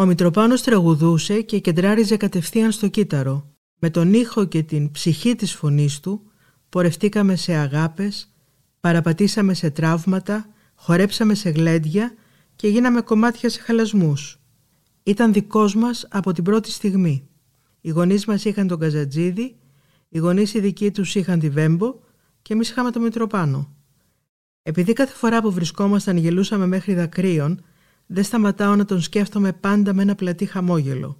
Ο Μητροπάνος τραγουδούσε και κεντράριζε κατευθείαν στο κύτταρο. Με τον ήχο και την ψυχή της φωνής του πορευτήκαμε σε αγάπες, παραπατήσαμε σε τραύματα, χορέψαμε σε γλέντια και γίναμε κομμάτια σε χαλασμούς. Ήταν δικός μας από την πρώτη στιγμή. Οι γονείς μας είχαν τον Καζατζίδη, οι γονείς οι δικοί τους είχαν τη Βέμπο και εμείς είχαμε το Μητροπάνο. Επειδή κάθε φορά που βρισκόμασταν γελούσαμε μέχρι δακρύων, δεν σταματάω να τον σκέφτομαι πάντα με ένα πλατή χαμόγελο.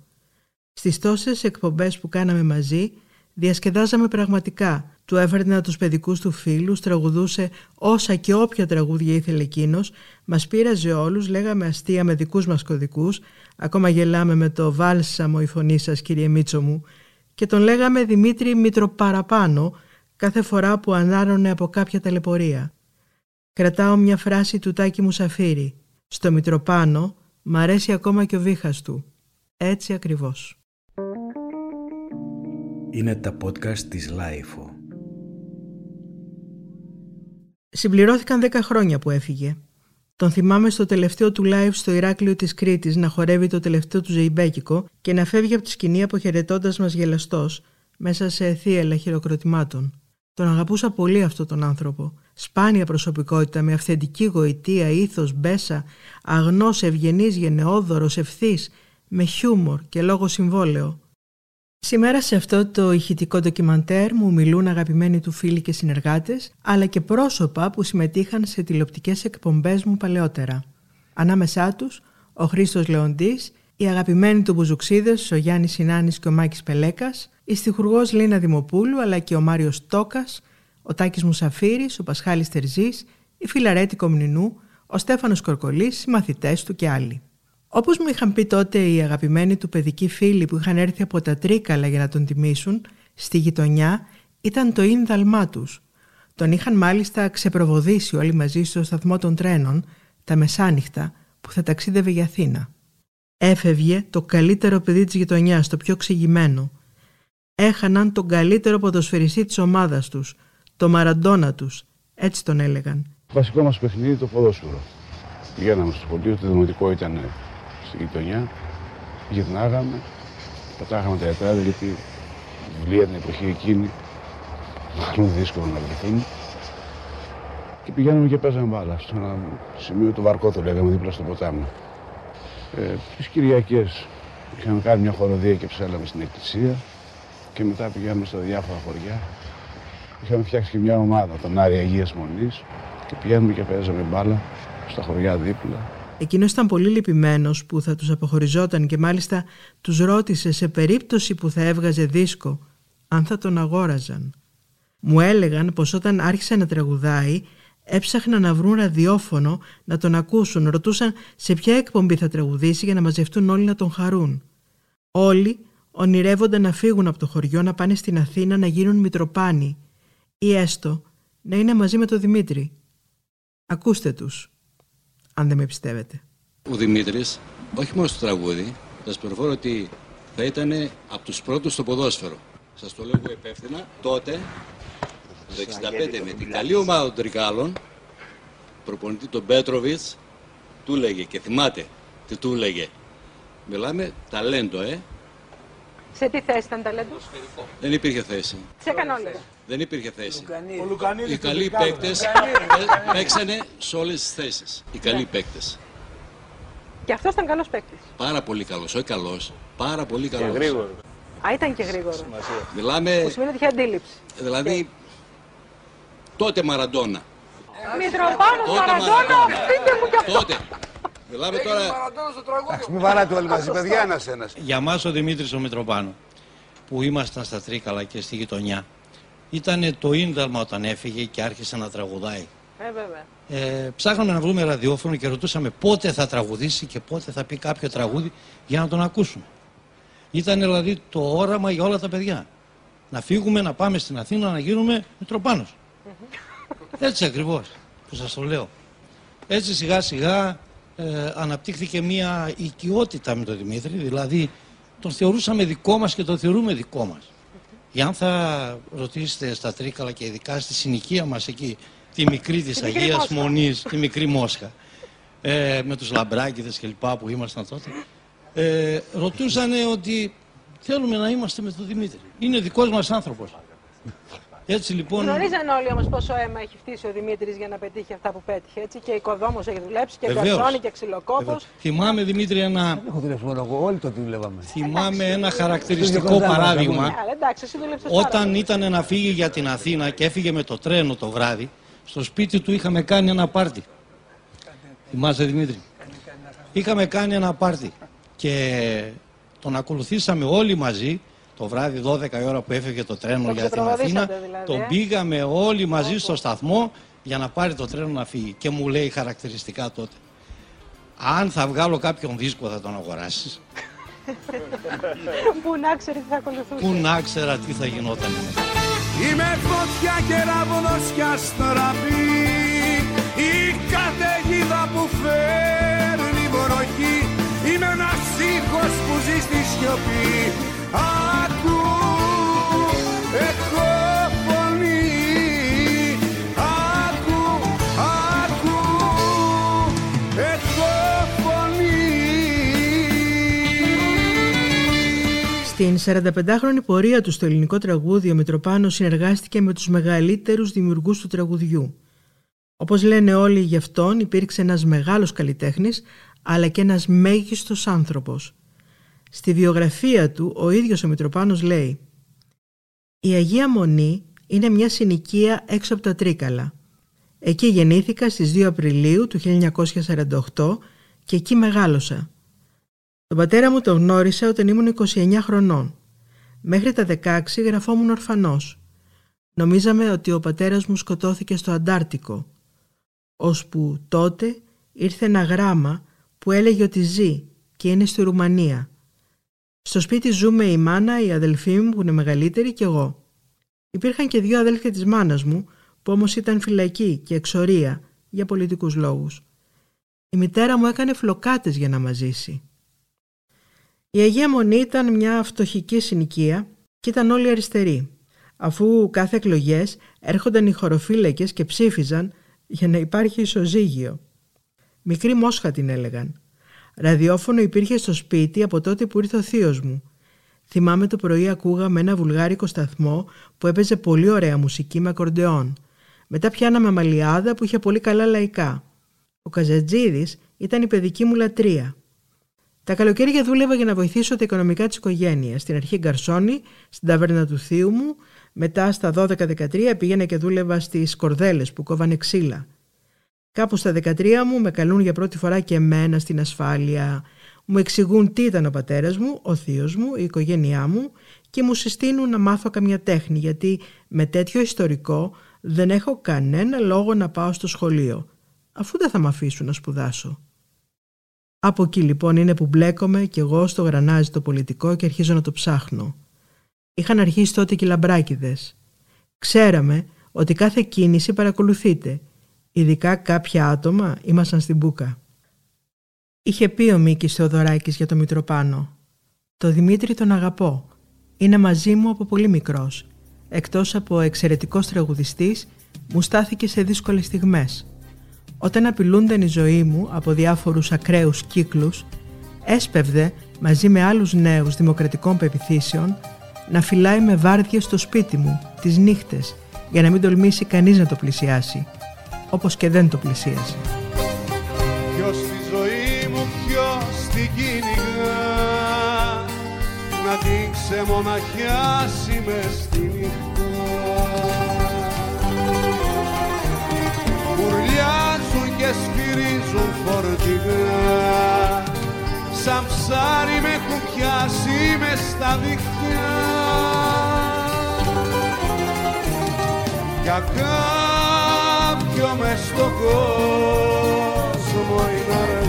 Στις τόσες εκπομπές που κάναμε μαζί, διασκεδάζαμε πραγματικά. Του έφερνα τους παιδικούς του φίλους, τραγουδούσε όσα και όποια τραγούδια ήθελε εκείνος, μας πείραζε όλους, λέγαμε αστεία με δικούς μας κωδικούς, ακόμα γελάμε με το «Βάλσαμο η φωνή σας κύριε Μίτσο μου» και τον λέγαμε Δημήτρη Μητροπαραπάνω κάθε φορά που ανάρωνε από κάποια ταλαιπωρία. Κρατάω μια φράση του Τάκη Μουσαφίρη. Στο Μητροπάνο μ' αρέσει ακόμα και ο βήχας του. Έτσι ακριβώς. Είναι τα podcast της LiFO. Συμπληρώθηκαν 10 χρόνια που έφυγε. Τον θυμάμαι στο τελευταίο του live στο Ηράκλειο της Κρήτης να χορεύει το τελευταίο του ζεϊμπέκικο και να φεύγει από τη σκηνή αποχαιρετώντας μας γελαστός μέσα σε θύελλα χειροκροτημάτων. Τον αγαπούσα πολύ αυτόν τον άνθρωπο. Σπάνια προσωπικότητα με αυθεντική γοητεία, ήθος, μπέσα, αγνός, ευγενής, γενναιόδωρος, ευθύς, με χιούμορ και λόγο συμβόλαιο. Σήμερα σε αυτό το ηχητικό ντοκιμαντέρ μου μιλούν αγαπημένοι του φίλοι και συνεργάτες, αλλά και πρόσωπα που συμμετείχαν σε τηλεοπτικές εκπομπές μου παλαιότερα. Ανάμεσά τους, ο Χρήστος Λεοντής, οι αγαπημένοι του Μπουζουξίδες, ο Γιάννης Συνάνης και ο Μάκης Πελέκας, η στιχουργός Λίνα Δημοπούλου, αλλά και ο Μάριος Τόκας, ο Τάκης Μουσαφίρης, ο Πασχάλης Τερζής, η Φιλαρέτη Κομνηνού, ο Στέφανος Κορκολής, οι μαθητές του και άλλοι. Όπως μου είχαν πει τότε οι αγαπημένοι του παιδικοί φίλοι που είχαν έρθει από τα Τρίκαλα για να τον τιμήσουν, στη γειτονιά ήταν το ίνδαλμά τους. Τον είχαν μάλιστα ξεπροβοδήσει όλοι μαζί στο σταθμό των τρένων, τα μεσάνυχτα, που θα ταξίδευε για Αθήνα. Έφευγε το καλύτερο παιδί της γειτονιάς, το πιο ξηγημένο. Έχαναν τον καλύτερο ποδοσφαιριστή της ομάδας τους, το Μαραντόνα τους, έτσι τον έλεγαν. Βασικό μας παιχνίδι το ποδόσφαιρο. Πηγαίναμε στο σχολείο, το δημοτικό ήταν στη γειτονιά, γυρνάγαμε, πατάγαμε τα ιατράδια γιατί βιβλία την εποχή εκείνη, μάλλον δύσκολο να βρεθούν. Και πηγαίναμε και παίζαμε μπάλα στο ένα σημείο του Βαρκό το λέγαμε δίπλα στο ποτάμι. Ε, τις Κυριακές είχαμε κάνει μια χοροδία και ψέλαμε στην εκκλησία και μετά πηγαίναμε στα διάφορα χωριά. Είχαμε φτιάξει και μια ομάδα, τον Άρη Αγίας Μονής και πηγαίνουμε και παίζαμε μπάλα στα χωριά δίπλα. Εκείνος ήταν πολύ λυπημένος που θα τους αποχωριζόταν και μάλιστα τους ρώτησε σε περίπτωση που θα έβγαζε δίσκο αν θα τον αγόραζαν. Μου έλεγαν πως όταν άρχισε να τραγουδάει έψαχναν να βρουν ραδιόφωνο να τον ακούσουν, ρωτούσαν σε ποια εκπομπή θα τραγουδήσει για να μαζευτούν όλοι να τον χαρούν. Όλοι ονειρεύονται να φύγουν από το χωριό να πάνε στην Αθήνα να γίνουν Μητροπάνοι ή έστω να είναι μαζί με τον Δημήτρη. Ακούστε τους αν δεν με πιστεύετε. Ο Δημήτρης, όχι μόνο στο τραγούδι, θα σας πληροφορώ ότι θα ήταν από τους πρώτους στο ποδόσφαιρο. Σας το λέω υπεύθυνα, τότε, το 65 με την καλή ομάδα των Τρικάλων, προπονητή τον Πέτροβιτς, του λέγε και θυμάται τι του λέγε. Μιλάμε ταλέντο, ε. Σε τι θέση ήταν ταλέντος; Δεν υπήρχε θέση. Σε έκανε όλα. Δεν υπήρχε θέση. Οι καλοί παίκτες παίξανε σε όλες τις θέσεις. Οι καλοί παίκτες. Και αυτός ήταν καλός παίκτης. Πάρα πολύ καλός. Όχι καλός. Πάρα πολύ καλός. Και γρήγορος. Α, ήταν και γρήγορος. Μιλάμε. Που σημαίνει ότι είχε αντίληψη. Δηλαδή. Τότε Μαραντόνα. Μητροπάνος Μαραντόνα, πείτε μου κι αυτό. Τότε. Μιλάμε τώρα. Μην βαράτε όλοι μαζί, παιδιά, ένας ένας. Για μας ο Δημήτρης ο Μητροπάνο, που ήμασταν στα Τρίκαλα και στη γειτονιά, ήταν το ίνδαλμα όταν έφυγε και άρχισε να τραγουδάει. Ε, βέβαια. Ε, ψάχναμε να βρούμε ραδιόφωνο και ρωτούσαμε πότε θα τραγουδήσει και πότε θα πει κάποιο τραγούδι για να τον ακούσουμε. Ήταν δηλαδή το όραμα για όλα τα παιδιά. Να φύγουμε, να πάμε στην Αθήνα, να γίνουμε Μητροπάνος. Έτσι ακριβώς που σας το λέω. Έτσι σιγά σιγά ε, αναπτύχθηκε μια οικειότητα με τον Δημήτρη, δηλαδή τον θεωρούσαμε δικό μας και τον θεωρούμε δικό μας. Για αν θα ρωτήσετε στα Τρίκαλα και ειδικά στη συνοικία μας εκεί, τη μικρή της Αγίας Μονής, τη μικρή Μόσχα, ε, με τους λαμπράκηδες και λοιπά που ήμασταν τότε, ε, ρωτούσανε ότι θέλουμε να είμαστε με τον Δημήτρη. Είναι δικός μας άνθρωπος. Έτσι λοιπόν. Γνωρίζαν όλοι όμως πόσο αίμα έχει φτύσει ο Δημήτρης για να πετύχει αυτά που πέτυχε. Έτσι. Και οικοδόμο έχει δουλέψει και Βεβαίως. καρσόνι και ξυλοκόπος. Θυμάμαι Δημήτρη ένα, Δεν έχω δουλέψει μόνο εγώ, όλοι το δουλεύαμε. θυμάμαι ένα χαρακτηριστικό Στον Νικολάου, παράδειγμα. Αλλά εντάξει, εσύ δούλεψες Όταν ήταν να φύγει για την Αθήνα και έφυγε με το τρένο το βράδυ, στο σπίτι του είχαμε κάνει ένα πάρτι. Θυμάσαι Δημήτρη; Είχαμε κάνει ένα πάρτι και τον ακολουθήσαμε όλοι μαζί το βράδυ 12 η ώρα που έφυγε το τρένο Το για την ξεπροβοδίσατε Αθήνα. δηλαδή, τον ε. πήγαμε όλοι μαζί στο σταθμό για να πάρει το τρένο να φύγει. Και μου λέει χαρακτηριστικά τότε. Αν θα βγάλω κάποιον δίσκο θα τον αγοράσεις. Πού να ξέρει τι θα ακολουθούσε. Πού να ξέρα τι θα γινόταν. Είμαι φωτιά και ράβδος κι αστραπή Η καταιγίδα που φέρνει βροχή Είμαι ένας ήχος που ζει στη σιωπή Στην 45χρονη πορεία του στο ελληνικό τραγούδι, ο Μητροπάνος συνεργάστηκε με τους μεγαλύτερους δημιουργούς του τραγουδιού. Όπως λένε όλοι γι' αυτόν, υπήρξε ένας μεγάλος καλλιτέχνης, αλλά και ένας μέγιστος άνθρωπος. Στη βιογραφία του, ο ίδιος ο Μητροπάνος λέει «Η Αγία Μονή είναι μια συνοικία έξω από τα Τρίκαλα. Εκεί γεννήθηκα στις 2 Απριλίου του 1948 και εκεί μεγάλωσα. Τον πατέρα μου τον γνώρισα όταν ήμουν 29 χρονών. Μέχρι τα 16 γραφόμουν ορφανός. Νομίζαμε ότι ο πατέρας μου σκοτώθηκε στο Αντάρτικο. Ώσπου τότε ήρθε ένα γράμμα που έλεγε ότι ζει και είναι στη Ρουμανία. Στο σπίτι ζούμε η μάνα, η αδελφή μου που είναι μεγαλύτερη και εγώ. Υπήρχαν και δύο αδέλφια της μάνας μου που όμως ήταν φυλακή και εξορία για πολιτικούς λόγους. Η μητέρα μου έκανε φλοκάτες για να μας ζήσει. Η Αγία Μονή ήταν μια φτωχική συνοικία και ήταν όλοι αριστεροί. Αφού κάθε εκλογές έρχονταν οι χωροφύλακες και ψήφιζαν για να υπάρχει ισοζύγιο. Μικρή μόσχα την έλεγαν. Ραδιόφωνο υπήρχε στο σπίτι από τότε που ήρθε ο θείος μου. Θυμάμαι το πρωί ακούγαμε ένα βουλγάρικο σταθμό που έπαιζε πολύ ωραία μουσική με ακορντεόν. Μετά πιάναμε μαλλιάδα που είχε πολύ καλά λαϊκά. Ο Καζατζίδης ήταν η παιδική μου λατρεία. Τα καλοκαίρια δούλευα για να βοηθήσω τα οικονομικά της οικογένεια. Στην αρχή γκαρσόνι, στην ταβέρνα του θείου μου, μετά στα 12-13 πήγαινα και δούλευα στις κορδέλες που κόβανε ξύλα. Κάπου στα 13 μου με καλούν για πρώτη φορά και εμένα στην ασφάλεια. Μου εξηγούν τι ήταν ο πατέρας μου, ο θείος μου, η οικογένειά μου και μου συστήνουν να μάθω καμιά τέχνη γιατί με τέτοιο ιστορικό δεν έχω κανένα λόγο να πάω στο σχολείο αφού δεν θα με αφήσουν να σπουδάσω. Από εκεί λοιπόν είναι που μπλέκομαι κι εγώ στο γρανάζι το πολιτικό και αρχίζω να το ψάχνω. Είχαν αρχίσει τότε και οι λαμπράκιδες. Ξέραμε ότι κάθε κίνηση παρακολουθείται. Ειδικά κάποια άτομα ήμασταν στην μπούκα. Είχε πει ο Μίκης Θεοδωράκης για το Μητροπάνο. Το Δημήτρη τον αγαπώ. Είναι μαζί μου από πολύ μικρός. Εκτός από εξαιρετικός τραγουδιστής, μου στάθηκε σε δύσκολες στιγμές. Όταν απειλούνταν η ζωή μου από διάφορους ακραίους κύκλους, έσπευδε μαζί με άλλους νέους δημοκρατικών πεπιθήσεων να φυλάει με βάρδιες στο σπίτι μου τις νύχτες για να μην τολμήσει κανείς να το πλησιάσει, όπως και δεν το πλησίασε. Ποιος στη ζωή μου ποιος την κυνηγά Να την ξεμοναχιάσει μες Ουρλιάζουν και σφυρίζουν φορτηγά. Σαν ψάρι με έχουν πιάσει μες στα δίχτυα Για κάποιο μες στον κόσμο είναι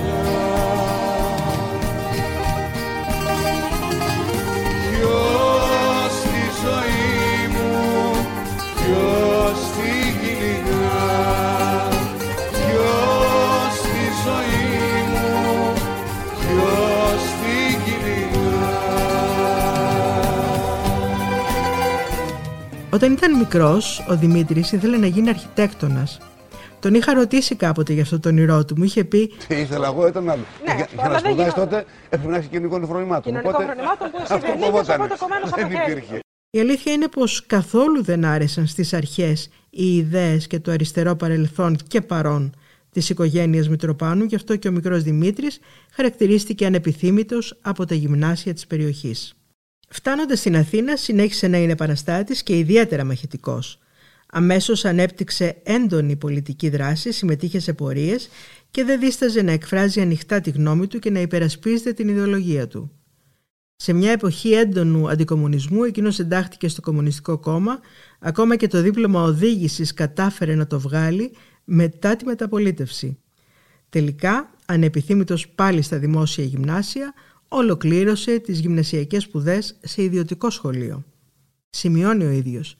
Όταν ήταν μικρός, ο Δημήτρης ήθελε να γίνει αρχιτέκτονας. Τον είχα ρωτήσει κάποτε για αυτό το όνειρό του. Μου είχε πει. Τι ήθελα εγώ ήταν άλλο. Ναι, για, αυτό, για αλλά να δεν σπουδάσεις γινόταν. τότε έπρεπε να έχεις κοινωνικών φρονημάτων. Κοινωνικών φρονημάτων που εσύ αυτό δεν είχες, φοβόταν. οπότε κομμένος από Δεν το χέρι. υπήρχε. Η αλήθεια είναι πως καθόλου δεν άρεσαν στις αρχές οι ιδέες και το αριστερό παρελθόν και παρόν της οικογένειας Μητροπάνου, γι' αυτό και ο μικρός Δημήτρης χαρακτηρίστηκε ανεπιθύμητος από τα γυμνάσια της περιοχής. Φτάνοντας στην Αθήνα συνέχισε να είναι επαναστάτης και ιδιαίτερα μαχητικός. Αμέσως ανέπτυξε έντονη πολιτική δράση, συμμετείχε σε πορείες και δεν δίσταζε να εκφράζει ανοιχτά τη γνώμη του και να υπερασπίζεται την ιδεολογία του. Σε μια εποχή έντονου αντικομουνισμού εκείνος εντάχθηκε στο Κομμουνιστικό Κόμμα, ακόμα και το δίπλωμα οδήγησης κατάφερε να το βγάλει μετά τη μεταπολίτευση. Τελικά, ανεπιθύμητος πάλι στα δημόσια γυμνάσια, ολοκλήρωσε τις γυμνασιακές σπουδές σε ιδιωτικό σχολείο. Σημειώνει ο ίδιος.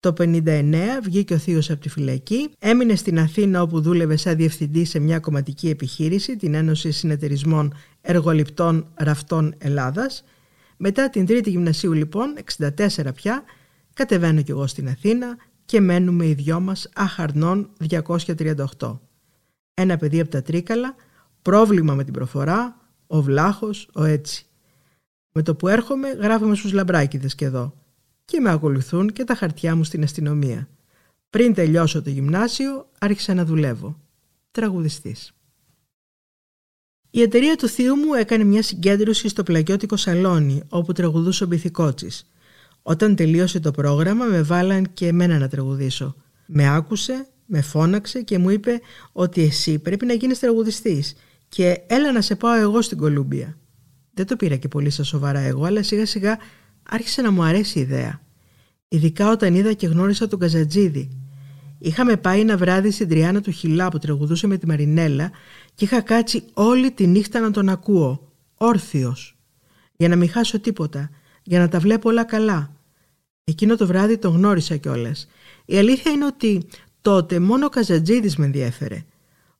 Το 59 βγήκε ο θείος από τη φυλακή, έμεινε στην Αθήνα όπου δούλευε σαν διευθυντή σε μια κομματική επιχείρηση, την Ένωση Συνεταιρισμών Εργοληπτών Ραφτών Ελλάδας. Μετά την τρίτη γυμνασίου λοιπόν, 64 πια, κατεβαίνω κι εγώ στην Αθήνα και μένουμε οι δυο μας αχαρνών 238. Ένα παιδί από τα Τρίκαλα, πρόβλημα με την προφορά, ο Βλάχος, ο έτσι. Με το που έρχομαι γράφουμε στους λαμπράκιδες και εδώ και με ακολουθούν και τα χαρτιά μου στην αστυνομία. Πριν τελειώσω το γυμνάσιο άρχισα να δουλεύω. Τραγουδιστής. Η εταιρεία του θείου μου έκανε μια συγκέντρωση στο πλαγιώτικο σαλόνι όπου τραγουδούσε ο Μπιθικότσης. Όταν τελείωσε το πρόγραμμα με βάλαν και εμένα να τραγουδήσω. Με άκουσε, με φώναξε και μου είπε ότι εσύ πρέπει να γίνεις τραγουδιστής και έλα να σε πάω εγώ στην Κολούμπια. Δεν το πήρα και πολύ στα σοβαρά εγώ, αλλά σιγά σιγά άρχισε να μου αρέσει η ιδέα. Ειδικά όταν είδα και γνώρισα τον Καζατζίδη. Είχαμε πάει ένα βράδυ στην Τριάνα του Χιλά που τραγουδούσε με τη Μαρινέλα και είχα κάτσει όλη τη νύχτα να τον ακούω, όρθιος, για να μην χάσω τίποτα, για να τα βλέπω όλα καλά. Εκείνο το βράδυ τον γνώρισα κιόλας. Η αλήθεια είναι ότι τότε μόνο ο Καζατζίδης με ενδιέφερε.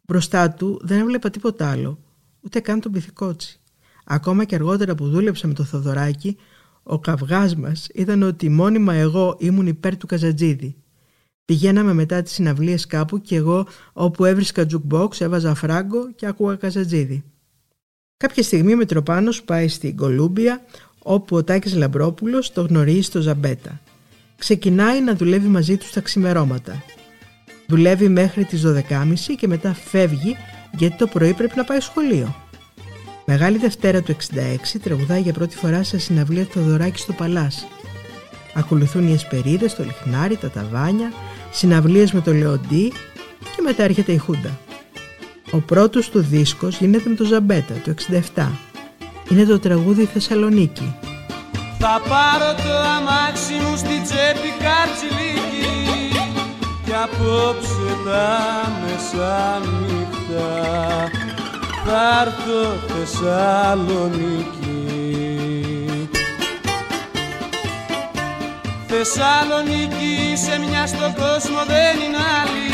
Μπροστά του δεν έβλεπα τίποτα άλλο, ούτε καν τον πυθικότσι. Ακόμα και αργότερα που δούλεψα με το Θοδωράκι, ο καυγάς μας ήταν ότι μόνιμα εγώ ήμουν υπέρ του Καζατζίδη. Πηγαίναμε μετά τις συναυλίες κάπου και εγώ όπου έβρισκα jukebox έβαζα φράγκο και άκουγα Καζατζίδη. Κάποια στιγμή ο Μητροπάνος πάει στην Κολούμπια όπου ο Τάκης Λαμπρόπουλος το γνωρίζει στο Ζαμπέτα. Ξεκινάει να δουλεύει μαζί του στα ξημερώματα. Δουλεύει μέχρι τις 12.30 και μετά φεύγει γιατί το πρωί πρέπει να πάει σχολείο. Μεγάλη Δευτέρα του 66 τραγουδάει για πρώτη φορά σε συναυλία Θοδωράκη στο Παλάς. Ακολουθούν οι Εσπερίδες, το Λιχνάρι, τα Ταβάνια, συναυλίες με το Λεοντί και μετά έρχεται η Χούντα. Ο πρώτος του δίσκος γίνεται με το Ζαμπέτα το 67. Είναι το τραγούδι Θεσσαλονίκη. Θα πάρω το αμάξι μου στη τσέπη καρτσιλίκη Κι απόψε τα μεσάνυχτα. Θα έρθω Θεσσαλονίκη. Θεσσαλονίκη σε μια στον κόσμο δεν είναι άλλη.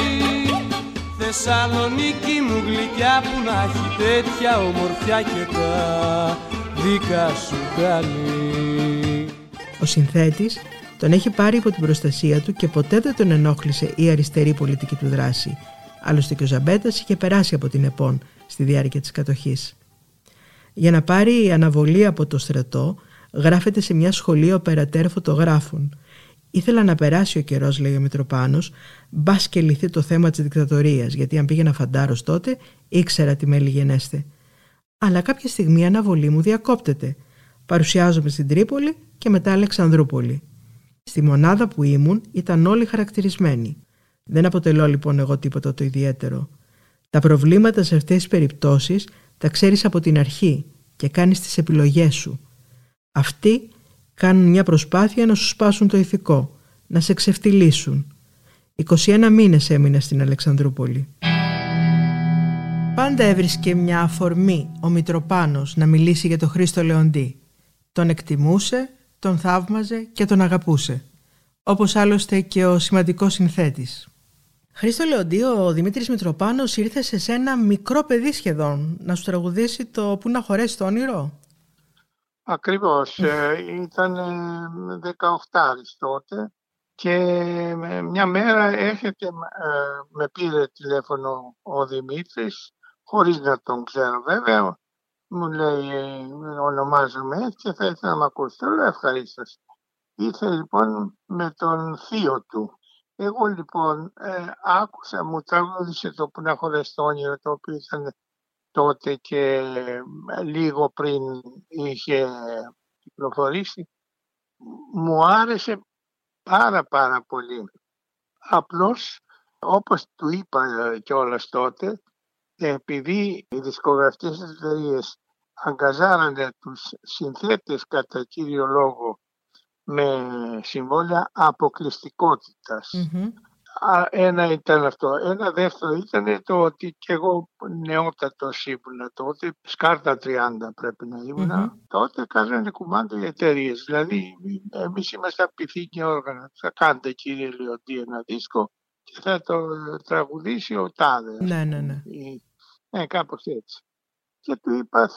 Θεσσαλονίκη μου γλυκιά που να έχει τέτοια ομορφιά και τα δικά σου κάνει Ο συνθέτης τον έχει πάρει υπό την προστασία του και ποτέ δεν τον ενόχλησε η αριστερή πολιτική του δράση. Άλλωστε και ο Ζαμπέτας είχε περάσει από την ΕΠΟΝ στη διάρκεια της κατοχής. Για να πάρει αναβολή από το στρατό, γράφεται σε μια σχολή οπερατέρ φωτογράφων. Ήθελα να περάσει ο καιρός, λέει ο Μητροπάνος, μπας και λυθεί το θέμα της δικτατορίας, γιατί αν πήγαινα φαντάρος τότε, ήξερα τι μέλη γενέστε. Αλλά κάποια στιγμή η αναβολή μου διακόπτεται. Παρουσιάζομαι στην Τρίπολη και μετά Αλεξανδρούπολη. Στη μονάδα που ήμουν ήταν όλοι χαρακτηρισμένοι. Δεν αποτελώ λοιπόν εγώ τίποτα το ιδιαίτερο. Τα προβλήματα σε αυτές τις περιπτώσεις τα ξέρεις από την αρχή και κάνεις τις επιλογές σου. Αυτοί κάνουν μια προσπάθεια να σου σπάσουν το ηθικό, να σε ξεφτυλίσουν. 21 μήνες έμεινα στην Αλεξανδρούπολη. Πάντα έβρισκε μια αφορμή ο Μητροπάνος να μιλήσει για τον Χρήστο Λεοντή. Τον εκτιμούσε, τον θαύμαζε και τον αγαπούσε. Όπως άλλωστε και ο σημαντικός συνθέτης. Χρήστο Λεοντή, ο Δημήτρης Μητροπάνος ήρθε σε σένα μικρό παιδί σχεδόν να σου τραγουδήσει το «Πού να χωρέσει το όνειρο». Ακριβώς. Ε, ήταν 18 τότε Και μια μέρα έρχεται, ε, με πήρε τηλέφωνο ο Δημήτρης, χωρίς να τον ξέρω βέβαια, μου λέει ονομάζομαι έτσι και θα ήθελα να με ακούσει. Το λέω ευχαρίστω. Ήρθε λοιπόν με τον θείο του. Εγώ λοιπόν ε, άκουσα, μου τραγούδισε το που να χωρέσει το όνειρο το οποίο ήταν τότε και ε, λίγο πριν είχε κυκλοφορήσει. Μου άρεσε πάρα πάρα πολύ. Απλώς όπως του είπα ε, κιόλας τότε, επειδή οι δισκογραφικές εταιρείες αγκαζάρανε τους συνθέτες κατά κύριο λόγο με συμβόλαια Ένα ήταν αυτό. Ένα δεύτερο ήταν το ότι και εγώ νεότατο ήμουνα τότε, σκάρτα 30 πρέπει να ήμουνα, τότε κάνανε κουμάντο οι εταιρείες. Δηλαδή, εμείς είμαστε απειθήκια όργανα. Θα κάνετε κύριε Λιωτή ένα δίσκο και θα το τραγουδήσει ο Τάδε. Ναι, ναι, ναι. Ναι, κάπως έτσι. Και του είπα,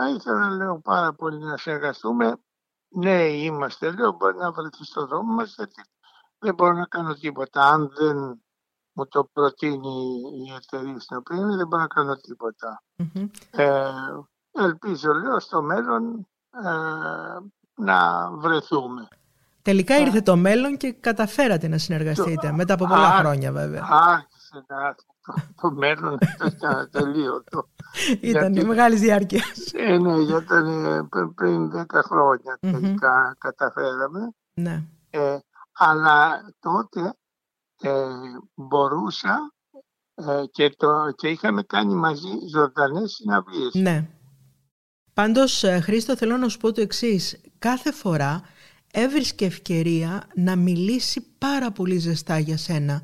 θα ήθελα λέω πάρα πολύ να συνεργαστούμε. Ναι, είμαστε, λέω, μπορεί να βρεθεί στο δρόμο μας, γιατί δεν μπορώ να κάνω τίποτα. Αν δεν μου το προτείνει η εταιρεία στην οποία είναι, δεν μπορώ να κάνω Ε, ελπίζω, λέω, στο μέλλον ε, να βρεθούμε. Τελικά ήρθε το μέλλον και καταφέρατε να συνεργαστείτε, μετά από πολλά χρόνια βέβαια. Άρχισε να το μέλλον ήταν ατελείωτο. Ήταν γιατί, μεγάλη διάρκειας. Ε, ναι, ήταν πριν 10 χρόνια τελικά καταφέραμε. Ναι. Ε, αλλά τότε ε, μπορούσα ε, και, το, και είχαμε κάνει μαζί ζωντανές συναυλίες. Ναι. Πάντως, ε, Χρήστο, θέλω να σου πω το εξής. Κάθε φορά έβρισκε ευκαιρία να μιλήσει πάρα πολύ ζεστά για σένα.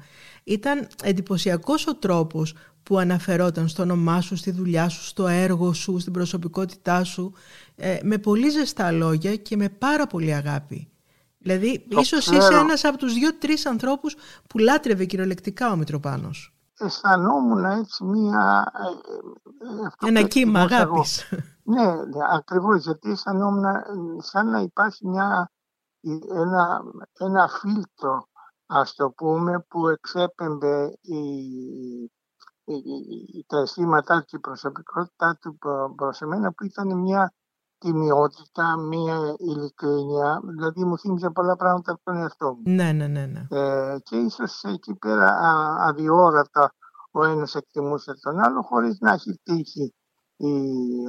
Ήταν εντυπωσιακός ο τρόπος που αναφερόταν στο όνομά σου, στη δουλειά σου, στο έργο σου, στην προσωπικότητά σου, ε, με πολύ ζεστά λόγια και με πάρα πολύ αγάπη. Δηλαδή, το ίσως ξέρω. είσαι ένας από τους δύο-τρεις ανθρώπους που λάτρευε κυριολεκτικά ο Μητροπάνος. Αισθανόμουν έτσι μία... Ε, ε, Ένα κύμα αγάπης. Ναι, ναι, ακριβώς, γιατί αισθανόμουν σαν να υπάρχει μια, ένα, ένα φίλτρο ας το πούμε, που εξέπεμπε η, η, τα αισθήματά και η προσωπικότητά του προς εμένα που ήταν μια τιμιότητα, μια ειλικρίνεια, δηλαδή μου θύμιζε πολλά πράγματα από τον εαυτό μου. Ναι, ναι, ναι. ναι. Ε, και ίσως εκεί πέρα αδιόρατα ο ένας εκτιμούσε τον άλλο χωρίς να έχει τύχει η,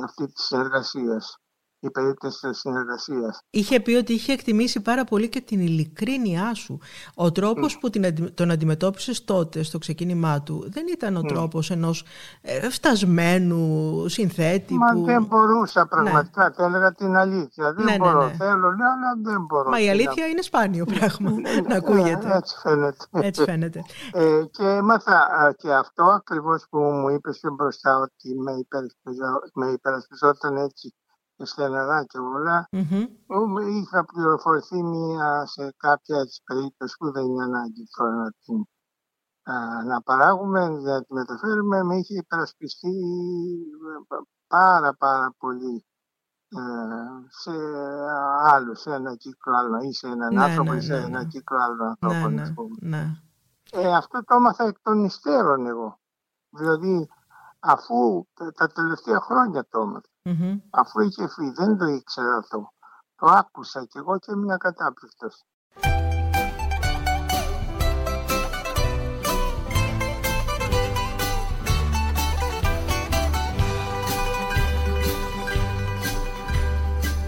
αυτή της συνεργασία η περίπτωση της συνεργασίας. Είχε πει ότι είχε εκτιμήσει πάρα πολύ και την ειλικρίνειά σου. Ο τρόπος mm. που την, τον αντιμετώπισες τότε στο ξεκίνημά του δεν ήταν ο mm. τρόπος ενός ε, φτασμένου συνθέτη. Μα που... δεν μπορούσα ναι. πραγματικά, ναι. θα έλεγα την αλήθεια. Δεν ναι, μπορώ, ναι, ναι. θέλω, λέω, αλλά δεν μπορώ. Μα η αλήθεια είναι σπάνιο πράγμα να ακούγεται. Έτσι φαίνεται. Έτσι φαίνεται. ε, και έμαθα και αυτό ακριβώς που μου είπες πιο μπροστά ότι με υπερασπιζόταν έτσι στεναρά και όλα. Είχα πληροφορηθεί μία σε κάποια της περίπτωσης που δεν είναι ανάγκη τώρα να την να παράγουμε, να τη μεταφέρουμε, με είχε υπερασπιστεί πάρα πάρα πολύ ε, σε άλλου, σε ένα κύκλο άλλο ή σε έναν ναι, άνθρωπο ναι, ή σε ναι, ένα ναι. κύκλο άλλων ανθρώπων. Ναι, ναι. Ε, αυτό το έμαθα εκ των υστέρων εγώ. Δηλαδή, αφού τα τελευταία χρόνια το έμαθα. Mm-hmm. Αφού είχε φύγει, δεν το ήξερα αυτό. Το άκουσα και εγώ και έμεινα κατάπληκτος.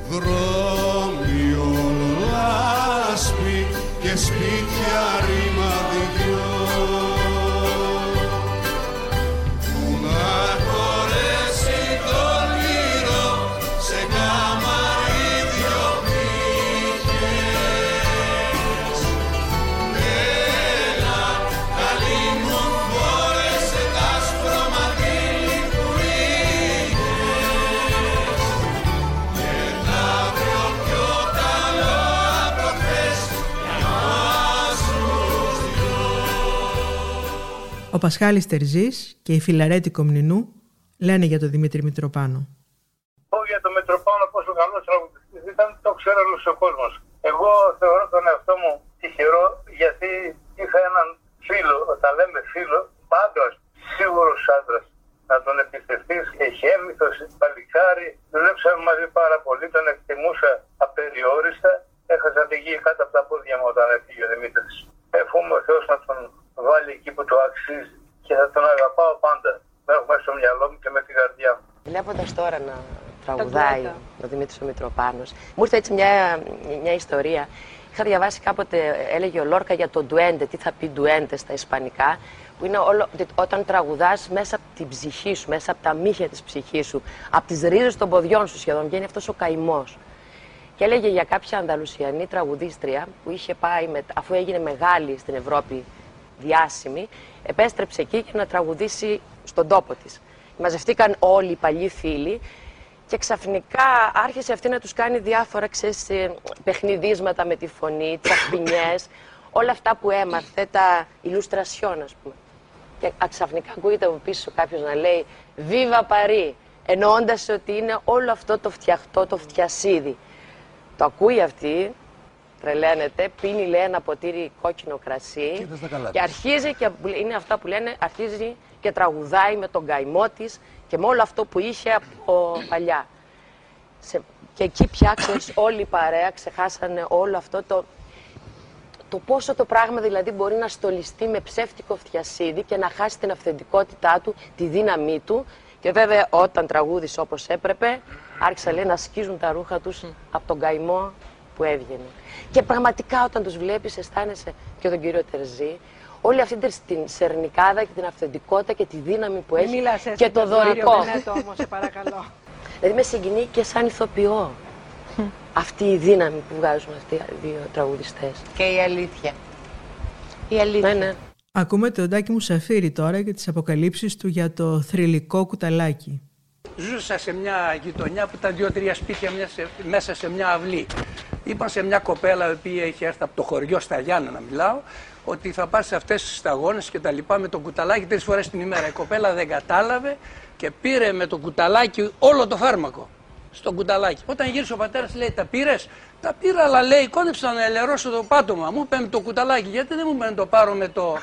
Δρόμιο λάσπη και σπίτια Πασχάλης Τερζής και η Φιλαρέτη Κομνηνού λένε για τον Δημήτρη Μητροπάνο. Όχι για τον Μητροπάνο πόσο καλός τραγουδιστής ήταν, το ξέρω όλος ο κόσμος. Εγώ θεωρώ τον εαυτό μου τυχερό γιατί είχα έναν φίλο, όταν λέμε φίλο, πάντως σίγουρος άντρας να τον εμπιστευτείς, εχέμηθος, παλικάρι. Δουλέψαμε μαζί πάρα πολύ, τον εκτιμούσα απεριόριστα. Έχασα τη γη κάτω από τα πόδια μου όταν έφυγε ο Δημήτρης. Έφού ο Θεός να τον βάλει εκεί που το αξίζει και θα τον αγαπάω πάντα. Με έχω μέσα στο μυαλό μου και με την καρδιά μου. Βλέποντας τώρα να τραγουδάει ο Δημήτρης ο Μητροπάνος, μου ήρθε έτσι μια, μια ιστορία. Είχα διαβάσει κάποτε, έλεγε ο Λόρκα για το ντουέντε, τι θα πει ντουέντε στα Ισπανικά, που είναι όλο, όταν τραγουδάς μέσα από την ψυχή σου, μέσα από τα μύχια της ψυχής σου, από τις ρίζες των ποδιών σου σχεδόν, βγαίνει αυτός ο καημός. Και έλεγε για κάποια Ανδαλουσιανή τραγουδίστρια που είχε πάει, με, αφού έγινε μεγάλη στην Ευρώπη, διάσημη, επέστρεψε εκεί για να τραγουδήσει στον τόπο της. Μαζευτήκαν όλοι οι παλιοί φίλοι και ξαφνικά άρχισε αυτή να τους κάνει διάφορα ξέρεις, ε, παιχνιδίσματα με τη φωνή, τσαχπινιές, όλα αυτά που έμαθε, τα ηλουστρασιόν ας πούμε. Και ξαφνικά ακούγεται από πίσω κάποιος να λέει Βίβα Παρί, εννοώντας ότι είναι όλο αυτό το φτιαχτό, το φτιασίδι. Το ακούει αυτή, τρελαίνεται, πίνει λέει ένα ποτήρι κόκκινο κρασί και, αρχίζει και είναι αυτά που λένε, αρχίζει και τραγουδάει με τον καημό της και με όλο αυτό που είχε από παλιά. Σε, και εκεί πια ξέρεις, όλη η παρέα ξεχάσανε όλο αυτό το, το πόσο το πράγμα δηλαδή μπορεί να στολιστεί με ψεύτικο φτιασίδι και να χάσει την αυθεντικότητά του, τη δύναμή του. Και βέβαια όταν τραγούδησε όπως έπρεπε, άρχισαν λέει, να σκίζουν τα ρούχα τους από τον καημό που έβγαινε. Και πραγματικά όταν τους βλέπεις αισθάνεσαι και τον κύριο Τερζή, όλη αυτή την σερνικάδα και την αυθεντικότητα και τη δύναμη που έχει και το δωρικό. Όμως, σε παρακαλώ. δηλαδή με συγκινεί και σαν ηθοποιό αυτή η δύναμη που βγάζουν αυτοί οι δύο τραγουδιστές. Και η αλήθεια. Η αλήθεια. Ναι, ναι. Ακούμε τον Τάκη Μουσαφίρη τώρα και τις αποκαλύψεις του για το θρηλυκό κουταλάκι. Ζούσα σε μια γειτονιά που ήταν δύο-τρία σπίτια μέσα σε μια αυλή. Είπαν σε μια κοπέλα η οποία είχε έρθει από το χωριό στα Γιάννα να μιλάω ότι θα πας σε αυτές τις σταγόνες και τα λοιπά με το κουταλάκι τρεις φορές την ημέρα. Η κοπέλα δεν κατάλαβε και πήρε με το κουταλάκι όλο το φάρμακο στο κουταλάκι. Όταν γύρισε ο πατέρας, λέει: Τα πήρες; Τα πήρα, αλλά λέει: Κόντεψα να ελερώσω το πάτωμα. Μου παίρνει το κουταλάκι. Γιατί δεν μου παίρνει το πάρω με το,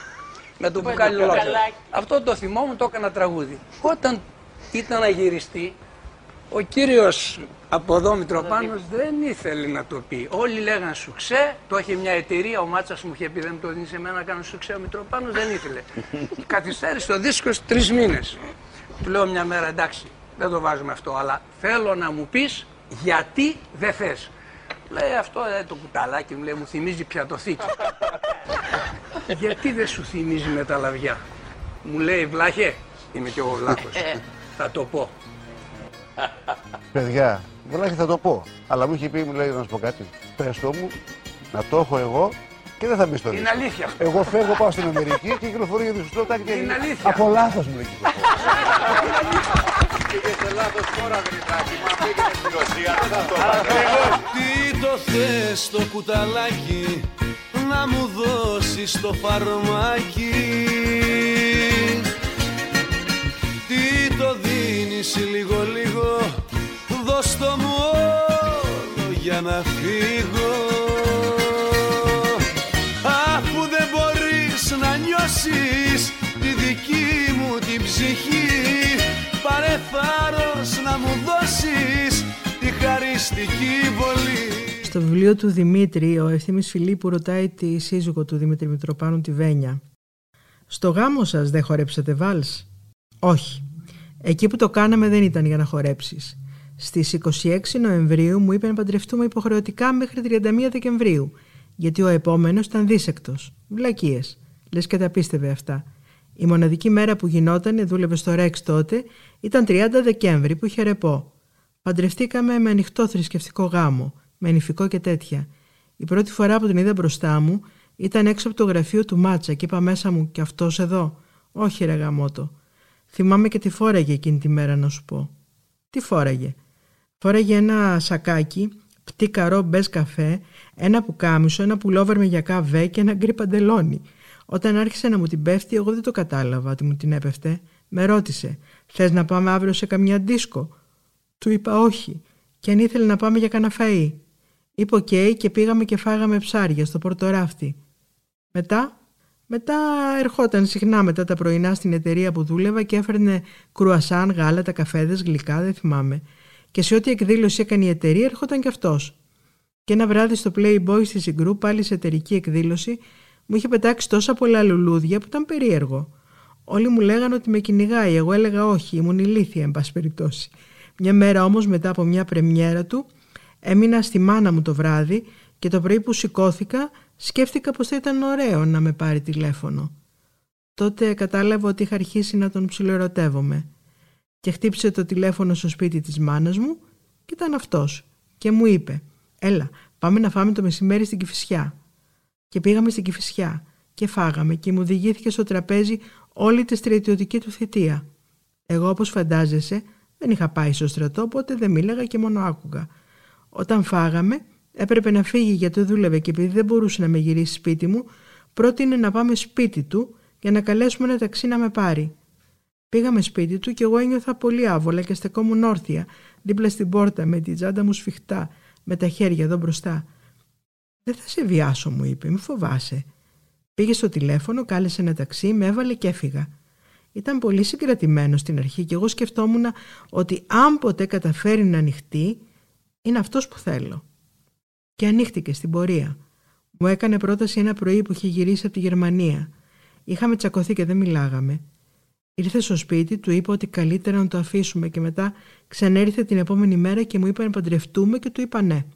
με το μπουκάλι Αυτό το θυμό μου το έκανα τραγούδι. Όταν ήταν να γυριστεί, ο κύριος από εδώ Μητροπάνος δεν ήθελε να το πει. Όλοι λέγανε σουξέ, το είχε μια εταιρεία, ο Μάτσας μου είχε πει δεν το δίνει σε μένα να κάνω σουξέ, ο Μητροπάνος δεν ήθελε. Καθυστέρησε το δίσκο τρεις μήνες. Του λέω μια μέρα εντάξει, δεν το βάζουμε αυτό, αλλά θέλω να μου πεις γιατί δεν θες. Λέει αυτό ε, το κουταλάκι μου, λέει, μου θυμίζει πιατοθήκη. γιατί δεν σου θυμίζει με τα λαβιά. Μου λέει βλάχε, είμαι κι εγώ βλάχος. Ε. θα το πω. Παιδιά, βλάχε θα το πω. Αλλά μου είχε πει, μου λέει να σου πω κάτι. Πες το μου, να το έχω εγώ και δεν θα μπει στο Είναι αλήθεια. Εγώ φεύγω, πάω στην Αμερική και κυκλοφορεί για τη τάκι και Είναι αλήθεια. Από λάθος μου λέει Πήγε σε λάθος χώρα Δημητράκη, μα πήγαινε στην Ρωσία, δεν θα το Τι το θες το κουταλάκι να μου δώσεις το φαρμάκι; Τι το δίνεις λίγο λίγο δώσ' το μου όλο για να φύγω Αφού δεν μπορείς να νιώσεις τη δική μου την ψυχή πάρε θάρρος να μου δώσεις τη χαριστική βολή. Στο βιβλίο του Δημήτρη, ο Ευθύμης Φιλίππου ρωτάει τη σύζυγο του Δημήτρη Μητροπάνου, τη Βένια. «Στο γάμο σας δεν χορέψατε βάλς» «Όχι. Εκεί που το κάναμε δεν ήταν για να χορέψεις. Στις 26 Νοεμβρίου μου είπε να παντρευτούμε υποχρεωτικά μέχρι 31 Δεκεμβρίου, γιατί ο επόμενος ήταν δίσεκτος. Βλακίες. Λες και τα πίστευε αυτά. Η μοναδική μέρα που γινόταν, δούλευε στο Ρεξ τότε, ήταν 30 Δεκέμβρη που είχε ρεπό. Παντρευτήκαμε με ανοιχτό θρησκευτικό γάμο, με νηφικό και τέτοια. Η πρώτη φορά που την είδα μπροστά μου ήταν έξω από το γραφείο του Μάτσα και είπα μέσα μου «Και αυτός εδώ» «Όχι ρε γαμότο». Θυμάμαι και τι φόραγε εκείνη τη μέρα να σου πω. Τι φόραγε. Φόραγε ένα σακάκι, πτή καρό μπες καφέ, ένα πουκάμισο, ένα πουλόβερ με γιακά βε και ένα γκρι παντελόνι. Όταν άρχισε να μου την πέφτει, εγώ δεν το κατάλαβα ότι μου την έπεφτε. Με ρώτησε, Θες να πάμε αύριο σε καμιά δίσκο; Του είπα όχι, και αν ήθελε να πάμε για κανένα φαΐ; Είπε οκ και πήγαμε και φάγαμε ψάρια στο Πόρτο Ράφτη. Μετά, μετά ερχόταν συχνά μετά τα πρωινά στην εταιρεία που δούλευα και έφερνε κρουασάν, γάλατα, καφέδες, γλυκά, δεν θυμάμαι. Και σε ό,τι εκδήλωση έκανε η εταιρεία ερχόταν κι αυτός. Και ένα βράδυ στο Playboy στη Συγκρού, πάλι σε εταιρική εκδήλωση, μου είχε πετάξει τόσα πολλά λουλούδια που ήταν περίεργο. Όλοι μου λέγανε ότι με κυνηγάει, εγώ έλεγα όχι, ήμουν ηλίθια, εν πάση περιπτώσει. Μια μέρα όμως μετά από μια πρεμιέρα του, έμεινα στη μάνα μου το βράδυ και το πρωί που σηκώθηκα, σκέφτηκα πως θα ήταν ωραίο να με πάρει τηλέφωνο. Τότε κατάλαβα ότι είχα αρχίσει να τον ψιλοερωτεύομαι. Και χτύπησε το τηλέφωνο στο σπίτι της μάνας μου και ήταν αυτός. Και μου είπε «Έλα, πάμε να φάμε το μεσημέρι στην Κηφισιά». Και πήγαμε στην Κηφισιά και φάγαμε και μου διηγήθηκε στο τραπέζι όλη τη στρατιωτική του θητεία. Εγώ όπως φαντάζεσαι δεν είχα πάει στο στρατό οπότε δεν μίλαγα και μόνο άκουγα. Όταν φάγαμε έπρεπε να φύγει γιατί δούλευε και επειδή δεν μπορούσε να με γυρίσει σπίτι μου πρότεινε να πάμε σπίτι του για να καλέσουμε ένα ταξί να με πάρει. Πήγαμε σπίτι του και εγώ ένιωθα πολύ άβολα και στεκόμουν όρθια δίπλα στην πόρτα με την τσάντα μου σφιχτά, με τα χέρια εδώ μπροστά. Δεν θα σε βιάσω, μου είπε, μη φοβάσαι. Πήγε στο τηλέφωνο, κάλεσε ένα ταξί, με έβαλε και έφυγα. Ήταν πολύ συγκρατημένο στην αρχή και εγώ σκεφτόμουν ότι αν ποτέ καταφέρει να ανοιχτεί, είναι αυτός που θέλω. Και ανοίχτηκε στην πορεία. Μου έκανε πρόταση ένα πρωί που είχε γυρίσει από τη Γερμανία. Είχαμε τσακωθεί και δεν μιλάγαμε. Ήρθε στο σπίτι, του είπα ότι καλύτερα να το αφήσουμε και μετά ξανέρθε την επόμενη μέρα και μου είπε να παντρευτούμε και του είπα ναι.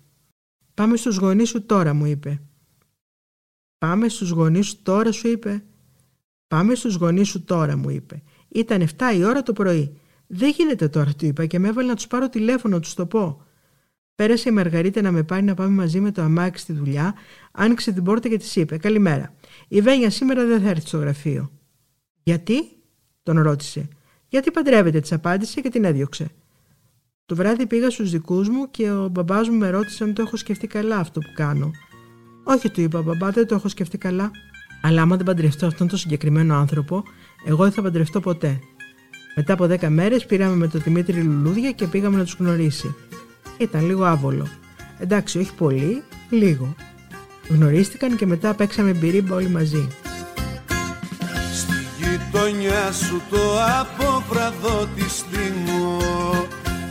Πάμε στους γονείς σου τώρα, μου είπε. Πάμε στους γονείς σου τώρα, σου είπε. Πάμε στους γονείς σου τώρα, μου είπε. Ήταν 7 η ώρα το πρωί. Δεν γίνεται τώρα, του είπα και με έβαλε να τους πάρω τηλέφωνο, να τους το πω. Πέρασε η Μαργαρίτα να με πάρει να πάμε μαζί με το αμάξι στη δουλειά, άνοιξε την πόρτα και της είπε: Καλημέρα. Η Βένια σήμερα δεν θα έρθει στο γραφείο. Γιατί, τον ρώτησε. Γιατί παντρεύεται, της απάντησε και την έδιωξε. Το βράδυ πήγα στους δικούς μου και ο μπαμπάς μου με ρώτησε αν το έχω σκεφτεί καλά αυτό που κάνω. Όχι, του είπα, μπαμπά, δεν το έχω σκεφτεί καλά. Αλλά άμα δεν παντρευτώ αυτόν τον συγκεκριμένο άνθρωπο, εγώ δεν θα παντρευτώ ποτέ. Μετά από δέκα μέρες πήραμε με τον Δημήτρη λουλούδια και πήγαμε να τους γνωρίσει. Ήταν λίγο άβολο. Εντάξει, όχι πολύ, λίγο. Γνωρίστηκαν και μετά παίξαμε μπυρίμπα όλοι μαζί. Στη γειτονιά σου το αποβραδό της στήμω